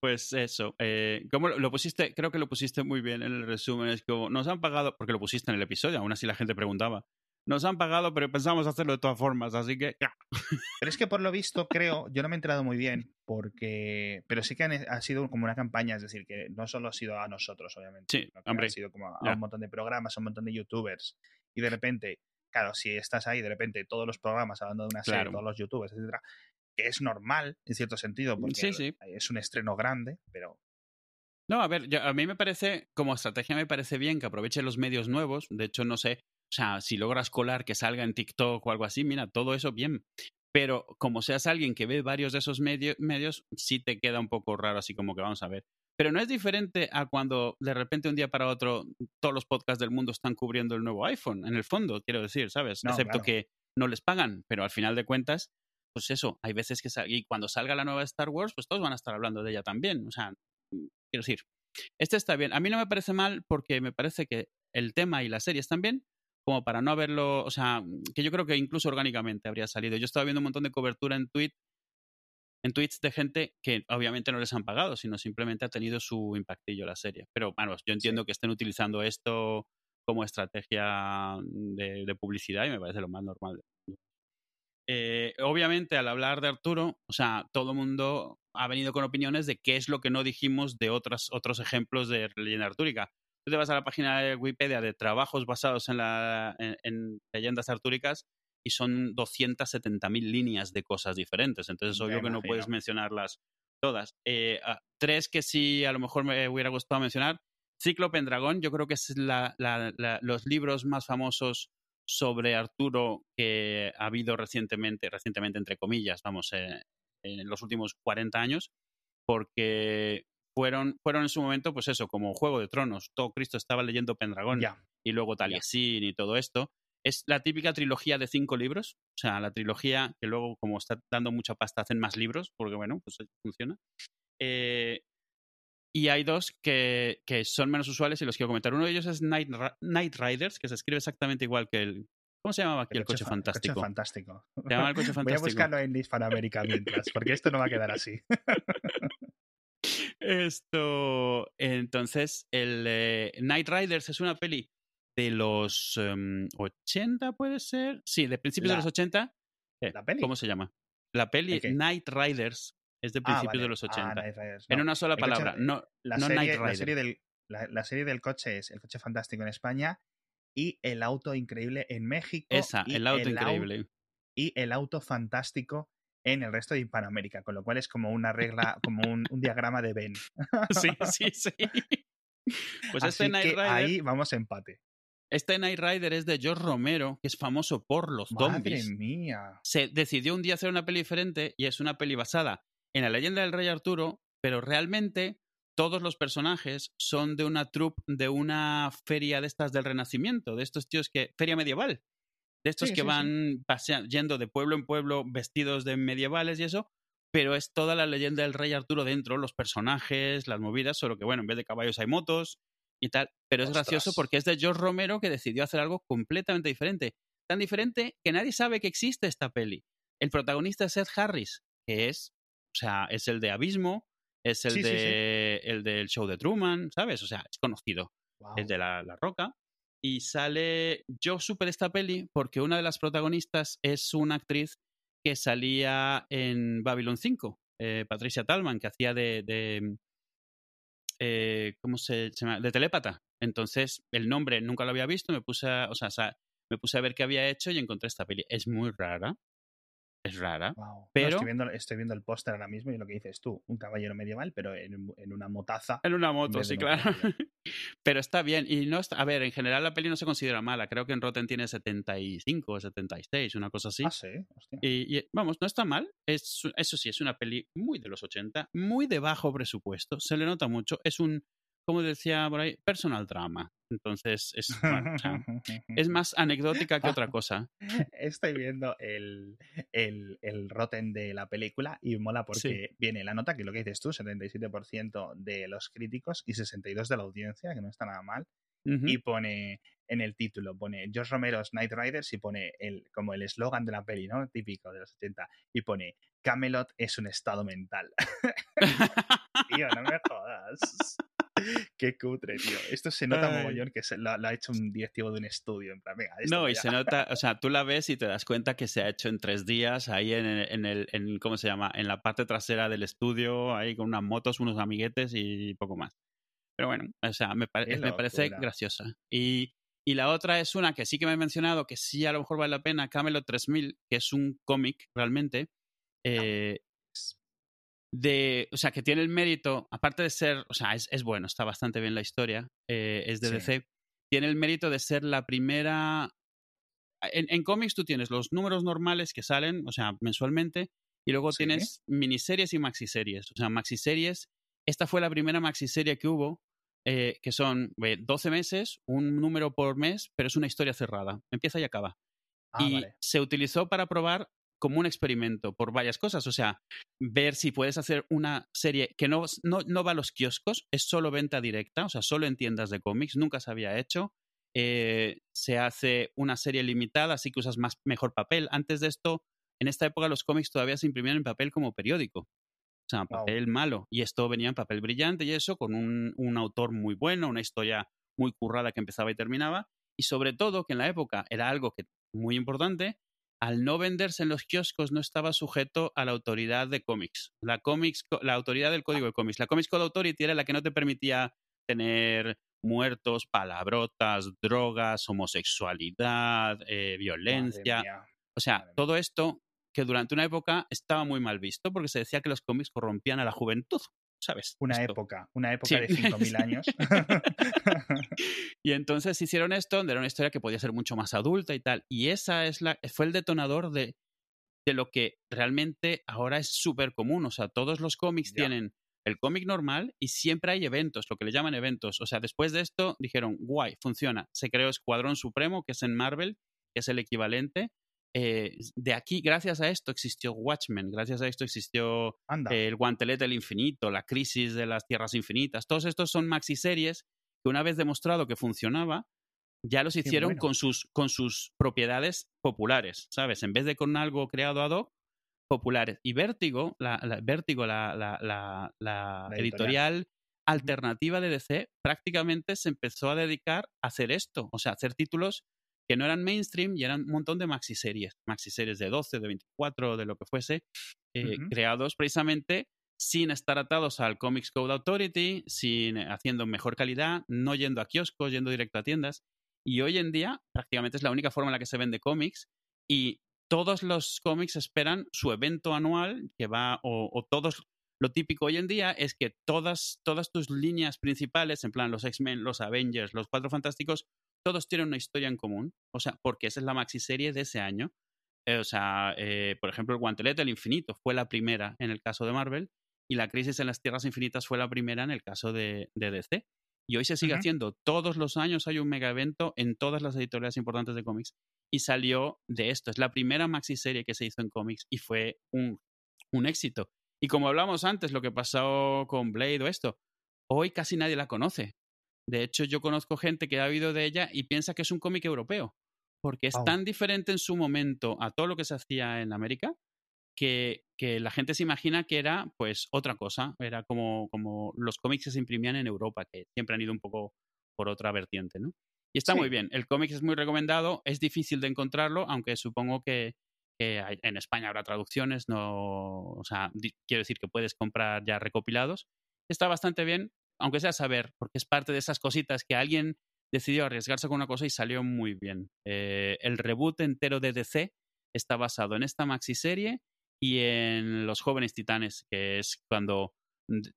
Pues eso, eh, como lo pusiste, creo que lo pusiste muy bien en el resumen, es como nos han pagado, porque lo pusiste en el episodio, aún así la gente preguntaba, nos han pagado, pero pensamos hacerlo de todas formas, así que... Pero es que por lo visto, creo, yo no me he enterado muy bien, porque... Pero sí que ha sido como una campaña, es decir, que no solo ha sido a nosotros, obviamente. Sí, hombre. Ha sido como a, un montón de programas, a un montón de youtubers. Y de repente, claro, si estás ahí, de repente todos los programas hablando de una serie, todos los youtubers, etcétera, que es normal, en cierto sentido, porque es un estreno grande, pero no, a ver, a mí me parece, como estrategia me parece bien que aproveche los medios nuevos. De hecho, no sé, o sea, si logras colar que salga en TikTok o algo así, mira, todo eso bien. Pero como seas alguien que ve varios de esos medios, sí te queda un poco raro, así como que vamos a ver. Pero no es diferente a cuando de repente un día para otro todos los podcasts del mundo están cubriendo el nuevo iPhone, en el fondo, quiero decir, ¿sabes? Excepto que no les pagan, pero al final de cuentas, pues eso, hay veces que y cuando salga la nueva Star Wars, pues todos van a estar hablando de ella también. O sea, mm, quiero decir, este está bien. A mí no me parece mal porque me parece que el tema y la serie están bien, como para no haberlo, o sea, que yo creo que incluso orgánicamente habría salido. Yo estaba viendo un montón de cobertura en tweet, en tweets de gente que obviamente no les han pagado, sino simplemente ha tenido su impactillo la serie. Pero bueno, yo entiendo que estén utilizando esto como estrategia de, publicidad y me parece lo más normal. Eh, obviamente, al hablar de Arturo, o sea, todo el mundo ha venido con opiniones de qué es lo que no dijimos de otras, otros ejemplos de leyenda artúrica. Tú te vas a la página de Wikipedia de trabajos basados en, la, en, leyendas artúricas y son 270.000 líneas de cosas diferentes. Entonces, es obvio que no puedes mencionarlas todas. Eh, ah, tres que sí a lo mejor me hubiera gustado mencionar. Ciclo Pendragón, yo creo que es la, los libros más famosos sobre Arturo que ha habido recientemente, recientemente entre comillas, vamos, eh, en los últimos 40 años, porque fueron, fueron en su momento, pues eso, como Juego de Tronos. Todo Cristo estaba leyendo Pendragón y luego Taliesin y todo esto. Es la típica trilogía de cinco libros, o sea, la trilogía que luego, como está dando mucha pasta, hacen más libros, porque bueno, pues funciona. Eh, y hay dos que, que, son menos usuales y los quiero comentar. Uno de ellos es Night, Night Riders, que se escribe exactamente igual que el, ¿Cómo se llamaba aquí el, coche, fantástico? Coche fantástico. Se el coche fantástico. Voy a buscarlo en Hispanoamérica mientras, porque esto no va a quedar así. Esto, entonces, el eh, Night Riders es una peli de los 80, em, puede ser. Sí, de principios de los 80. Eh, ¿La peli? ¿Cómo se llama? La peli Night Riders es de ah, principios de los 80. Ah, en una sola palabra, no, la, serie, Night la, serie del, la, serie del, coche es El coche fantástico en España y El auto increíble en México. Esa, El auto increíble. y El auto fantástico en el resto de Hispanoamérica, con lo cual es como una regla, como un, diagrama de Venn. Sí, sí, sí. Pues este Night Rider, ahí vamos a empate. Este Night Rider es de George Romero, que es famoso por los Madre mía. Se decidió un día hacer una peli diferente y es una peli basada en la leyenda del rey Arturo, pero realmente todos los personajes son de una troupe de una feria de estas del Renacimiento, de estos tíos que feria medieval, de estos que van yendo de pueblo en pueblo vestidos de medievales y eso, pero es toda la leyenda del rey Arturo dentro, los personajes, las movidas, solo que bueno, en vez de caballos hay motos y tal, pero es gracioso porque es de George Romero que decidió hacer algo completamente diferente, tan diferente que nadie sabe que existe esta peli. El protagonista es Ed Harris, que es, o sea, es el de Abismo, es el de el del show de Truman, ¿sabes? O sea, es conocido. Es de la, la Roca y sale. Yo supe esta peli porque una de las protagonistas es una actriz que salía en Babylon 5, eh, Patricia Talman, que hacía de. de eh, ¿Cómo se llama? De telépata. Entonces, el nombre nunca lo había visto, me puse a, o sea, me puse a ver qué había hecho y encontré esta peli. Es muy rara. Es rara. Pero estoy, viendo, estoy, viendo, el póster ahora mismo y lo que dices tú, un caballero medieval, pero en, una motaza. En una moto, sí, claro. pero está bien. Y no está, a ver, en general la peli no se considera mala. Creo que en Rotten tiene 75 o 76, una cosa así. Ah, sí. Y, vamos, no está mal. Es, eso sí, es una peli muy de los 80, muy de bajo presupuesto. Se le nota mucho. Es un, como decía por ahí, personal drama. Entonces, es, es más anecdótica que otra cosa. Estoy viendo el, el, el Rotten de la película y mola porque viene la nota, que lo que dices tú, 77% de los críticos y 62% de la audiencia, que no está nada mal. Y pone en el título, pone George Romero's Night Riders y pone el, como el eslogan de la peli, ¿no? Típico de los 80. Y pone Camelot es un estado mental. Tío, no me jodas. Qué cutre, tío. Esto se nota mogollón que se, lo, ha hecho un directivo de un estudio. En plan, no, y se nota, o sea, tú la ves y te das cuenta que se ha hecho en tres días ahí en, el, en, ¿cómo se llama? En la parte trasera del estudio, ahí con unas motos, unos amiguetes y poco más. Pero bueno, o sea, me, me parece graciosa. Y, y la otra es una que sí que me he mencionado, que sí a lo mejor vale la pena, Camelot 3000, que es un cómic realmente. Eh, de, o sea, que tiene el mérito, aparte de ser, o sea, es, bueno, está bastante bien la historia, eh, es de DC, tiene el mérito de ser la primera... En, en cómics tú tienes los números normales que salen, o sea, mensualmente, y luego tienes miniseries y maxiseries. O sea, maxiseries, esta fue la primera maxiserie que hubo, eh, que son 12 meses, un número por mes, pero es una historia cerrada, empieza y acaba. Ah, y se utilizó para probar como un experimento por varias cosas. O sea, ver si puedes hacer una serie que no, no, va a los kioscos, es solo venta directa, o sea, solo en tiendas de cómics, nunca se había hecho. Eh, se hace una serie limitada, así que usas más, mejor papel. Antes de esto, en esta época los cómics todavía se imprimían en papel como periódico. O sea, papel malo. Y esto venía en papel brillante y eso, con un, un autor muy bueno, una historia muy currada que empezaba y terminaba. Y sobre todo que en la época era algo que muy importante, al no venderse en los kioscos no estaba sujeto a la autoridad de cómics. La, comics, la autoridad del código de cómics. La Comics Code Authority era la que no te permitía tener muertos, palabrotas, drogas, homosexualidad, eh, violencia. O sea, todo esto que durante una época estaba muy mal visto porque se decía que los cómics corrompían a la juventud. ¿Sabes? Una época, una época de 5.000 años. y entonces hicieron esto, donde era una historia que podía ser mucho más adulta y tal. Y esa es la, fue el detonador de, de lo que realmente ahora es súper común. O sea, todos los cómics tienen el cómic normal y siempre hay eventos, lo que le llaman eventos. O sea, después de esto dijeron, guay, funciona. Se creó Escuadrón Supremo, que es en Marvel, que es el equivalente. Eh, de aquí, gracias a esto, existió Watchmen, gracias a esto existió el Guantelete del Infinito, la Crisis de las Tierras Infinitas. Todos estos son maxi series que una vez demostrado que funcionaba, ya los hicieron con, sus, con sus propiedades populares, ¿sabes? En vez de con algo creado ad hoc, populares. Y Vértigo, la, Vértigo, la, la, editorial alternativa de DC, prácticamente se empezó a dedicar a hacer esto, o sea, hacer títulos que no eran mainstream y eran un montón de maxiseries, maxiseries de 12, de 24, de lo que fuese, eh, creados precisamente sin estar atados al Comics Code Authority, sin eh, haciendo mejor calidad, no yendo a kioscos, yendo directo a tiendas. Y hoy en día prácticamente es la única forma en la que se vende cómics y todos los cómics esperan su evento anual que va o, o todos lo típico hoy en día es que todas, todas tus líneas principales, en plan los X-Men, los Avengers, los Cuatro Fantásticos, todos tienen una historia en común, o sea, porque esa es la maxi serie de ese año. Eh, o sea, eh, por ejemplo, el Guantelete del Infinito fue la primera en el caso de Marvel y la Crisis en las Tierras Infinitas fue la primera en el caso de, DC. Y hoy se sigue haciendo. Todos los años hay un mega evento en todas las editoriales importantes de cómics. Y salió de esto. Es la primera maxi serie que se hizo en cómics y fue un, un éxito. Y como hablamos antes, lo que pasó con Blade o esto, hoy casi nadie la conoce. De hecho, yo conozco gente que ha habido de ella y piensa que es un cómic europeo, porque es tan diferente en su momento a todo lo que se hacía en América que, que, la gente se imagina que era pues otra cosa, era como, como los cómics que se imprimían en Europa, que siempre han ido un poco por otra vertiente, ¿no? Y está muy bien, el cómic es muy recomendado, es difícil de encontrarlo, aunque supongo que, que en España habrá traducciones, no, o sea, quiero decir que puedes comprar ya recopilados. Está bastante bien, aunque sea saber, porque es parte de esas cositas que alguien decidió arriesgarse con una cosa y salió muy bien. Eh, el reboot entero de DC está basado en esta maxi serie y en Los Jóvenes Titanes, que es cuando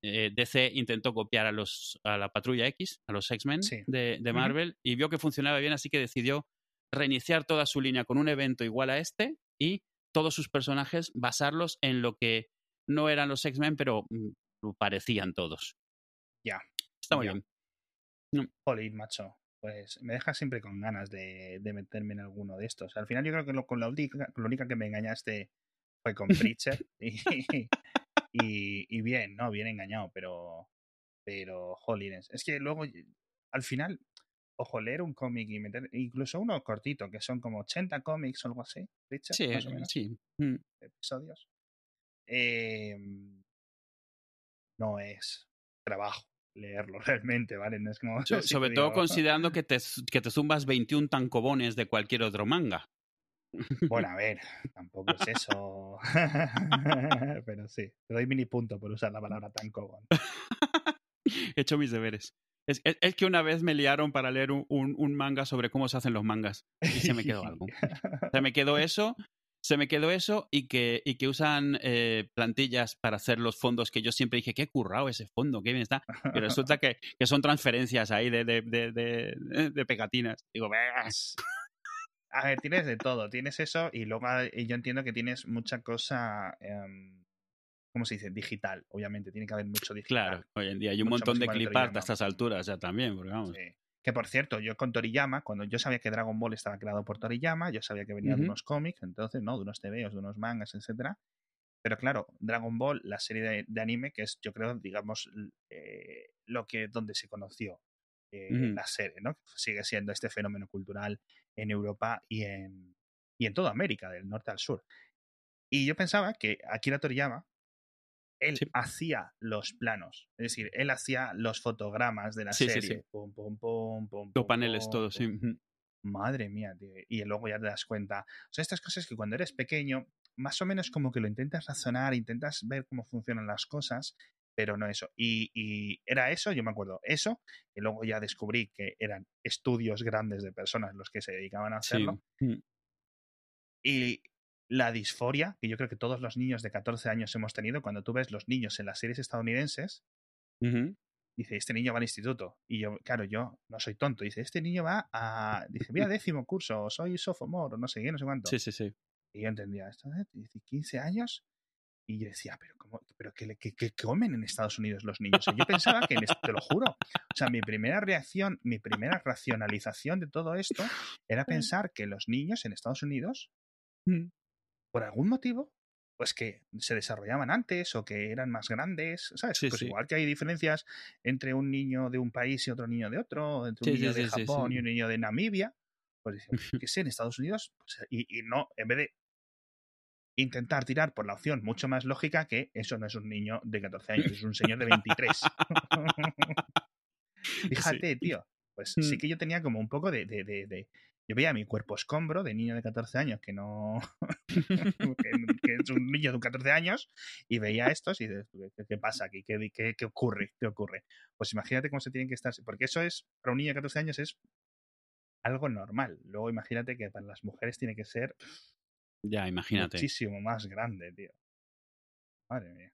eh, DC intentó copiar a, los, a la Patrulla X, a los X-Men de, Marvel, y vio que funcionaba bien, así que decidió reiniciar toda su línea con un evento igual a este y todos sus personajes basarlos en lo que no eran los X-Men, pero mm, parecían todos. Ya. Está muy bien. Jolín, macho. Pues me deja siempre con ganas de, meterme en alguno de estos. Al final yo creo que con, la única, única que me engañaste fue con Preacher. y, bien, ¿no? Bien engañado, pero... Pero, jolines. Es que luego, al final, ojo, leer un cómic y meter, incluso uno cortito, que son como 80 cómics o algo así, Preacher, sí, más o menos, sí. Mm. episodios. Eh, no es trabajo leerlo realmente, ¿vale? No es como, sobre todo considerando que te, que te zumbas 21 tancobones de cualquier otro manga. Bueno, a ver, tampoco es eso. Pero sí, te doy mini punto por usar la palabra tancobón. He hecho mis deberes. Es, es, que una vez me liaron para leer un, un, manga sobre cómo se hacen los mangas. Y se me quedó algo. Se me quedó eso se me quedó eso y que, y que usan eh, plantillas para hacer los fondos que yo siempre dije, qué currado ese fondo, qué bien está. Y resulta que, que son transferencias ahí de, de, de, de pegatinas. Digo, ves. A ver, tienes de todo, tienes eso y luego yo entiendo que tienes mucha cosa, eh, ¿cómo se dice? Digital, obviamente, tiene que haber mucho digital. Claro, hoy en día hay un montón de clipart a estas alturas ya también, porque vamos. Sí. Que por cierto, yo con Toriyama, cuando yo sabía que Dragon Ball estaba creado por Toriyama, yo sabía que venía de unos cómics, entonces, ¿no? De unos TVOs, de unos mangas, etcétera. Pero claro, Dragon Ball, la serie de, anime, que es, yo creo, digamos, eh, lo que donde se conoció eh, la serie, ¿no? Sigue siendo este fenómeno cultural en Europa y en, y en toda América, del norte al sur. Y yo pensaba que Akira Toriyama él hacía los planos, es decir, él hacía los fotogramas de la serie. Pum, pum, pum, pum, Los paneles, todos, sí. Madre mía, tío. Y luego ya te das cuenta. O sea, estas cosas que cuando eres pequeño, más o menos como que lo intentas razonar, intentas ver cómo funcionan las cosas, pero no eso. Y, y, era eso, yo me acuerdo, eso, y luego ya descubrí que eran estudios grandes de personas los que se dedicaban a hacerlo. Y la disforia, que yo creo que todos los niños de 14 años hemos tenido, cuando tú ves los niños en las series estadounidenses, dice, este niño va al instituto. Y yo, claro, yo no soy tonto. Dice, este niño va a, dice, voy a décimo curso, soy sophomore, no sé qué, no sé cuánto. Sí, sí, sí. Y yo entendía esto, dice, 15 años. Y yo decía, pero ¿cómo, pero qué, qué, comen en Estados Unidos los niños? yo pensaba que, te lo juro, o sea, mi primera reacción, mi primera racionalización de todo esto era pensar que los niños en Estados Unidos por algún motivo, pues que se desarrollaban antes o que eran más grandes, ¿sabes? pues igual que hay diferencias entre un niño de un país y otro niño de otro, entre un niño de Japón y un niño de Namibia, pues que sé, en Estados Unidos, pues, y, no, en vez de intentar tirar por la opción mucho más lógica que eso no es un niño de 14 años, es un señor de 23. Fíjate, tío. Pues sí mm. que yo tenía como un poco de, yo veía mi cuerpo escombro de niño de 14 años que no. que, es un niño de 14 años y veía estos y dices, ¿qué, pasa aquí? ¿Qué, ¿Qué, ocurre? ¿Qué ocurre? Pues imagínate cómo se tienen que estar. Porque eso es, para un niño de 14 años es algo normal. Luego imagínate que para las mujeres tiene que ser. Ya, imagínate. Muchísimo más grande, tío. Madre mía.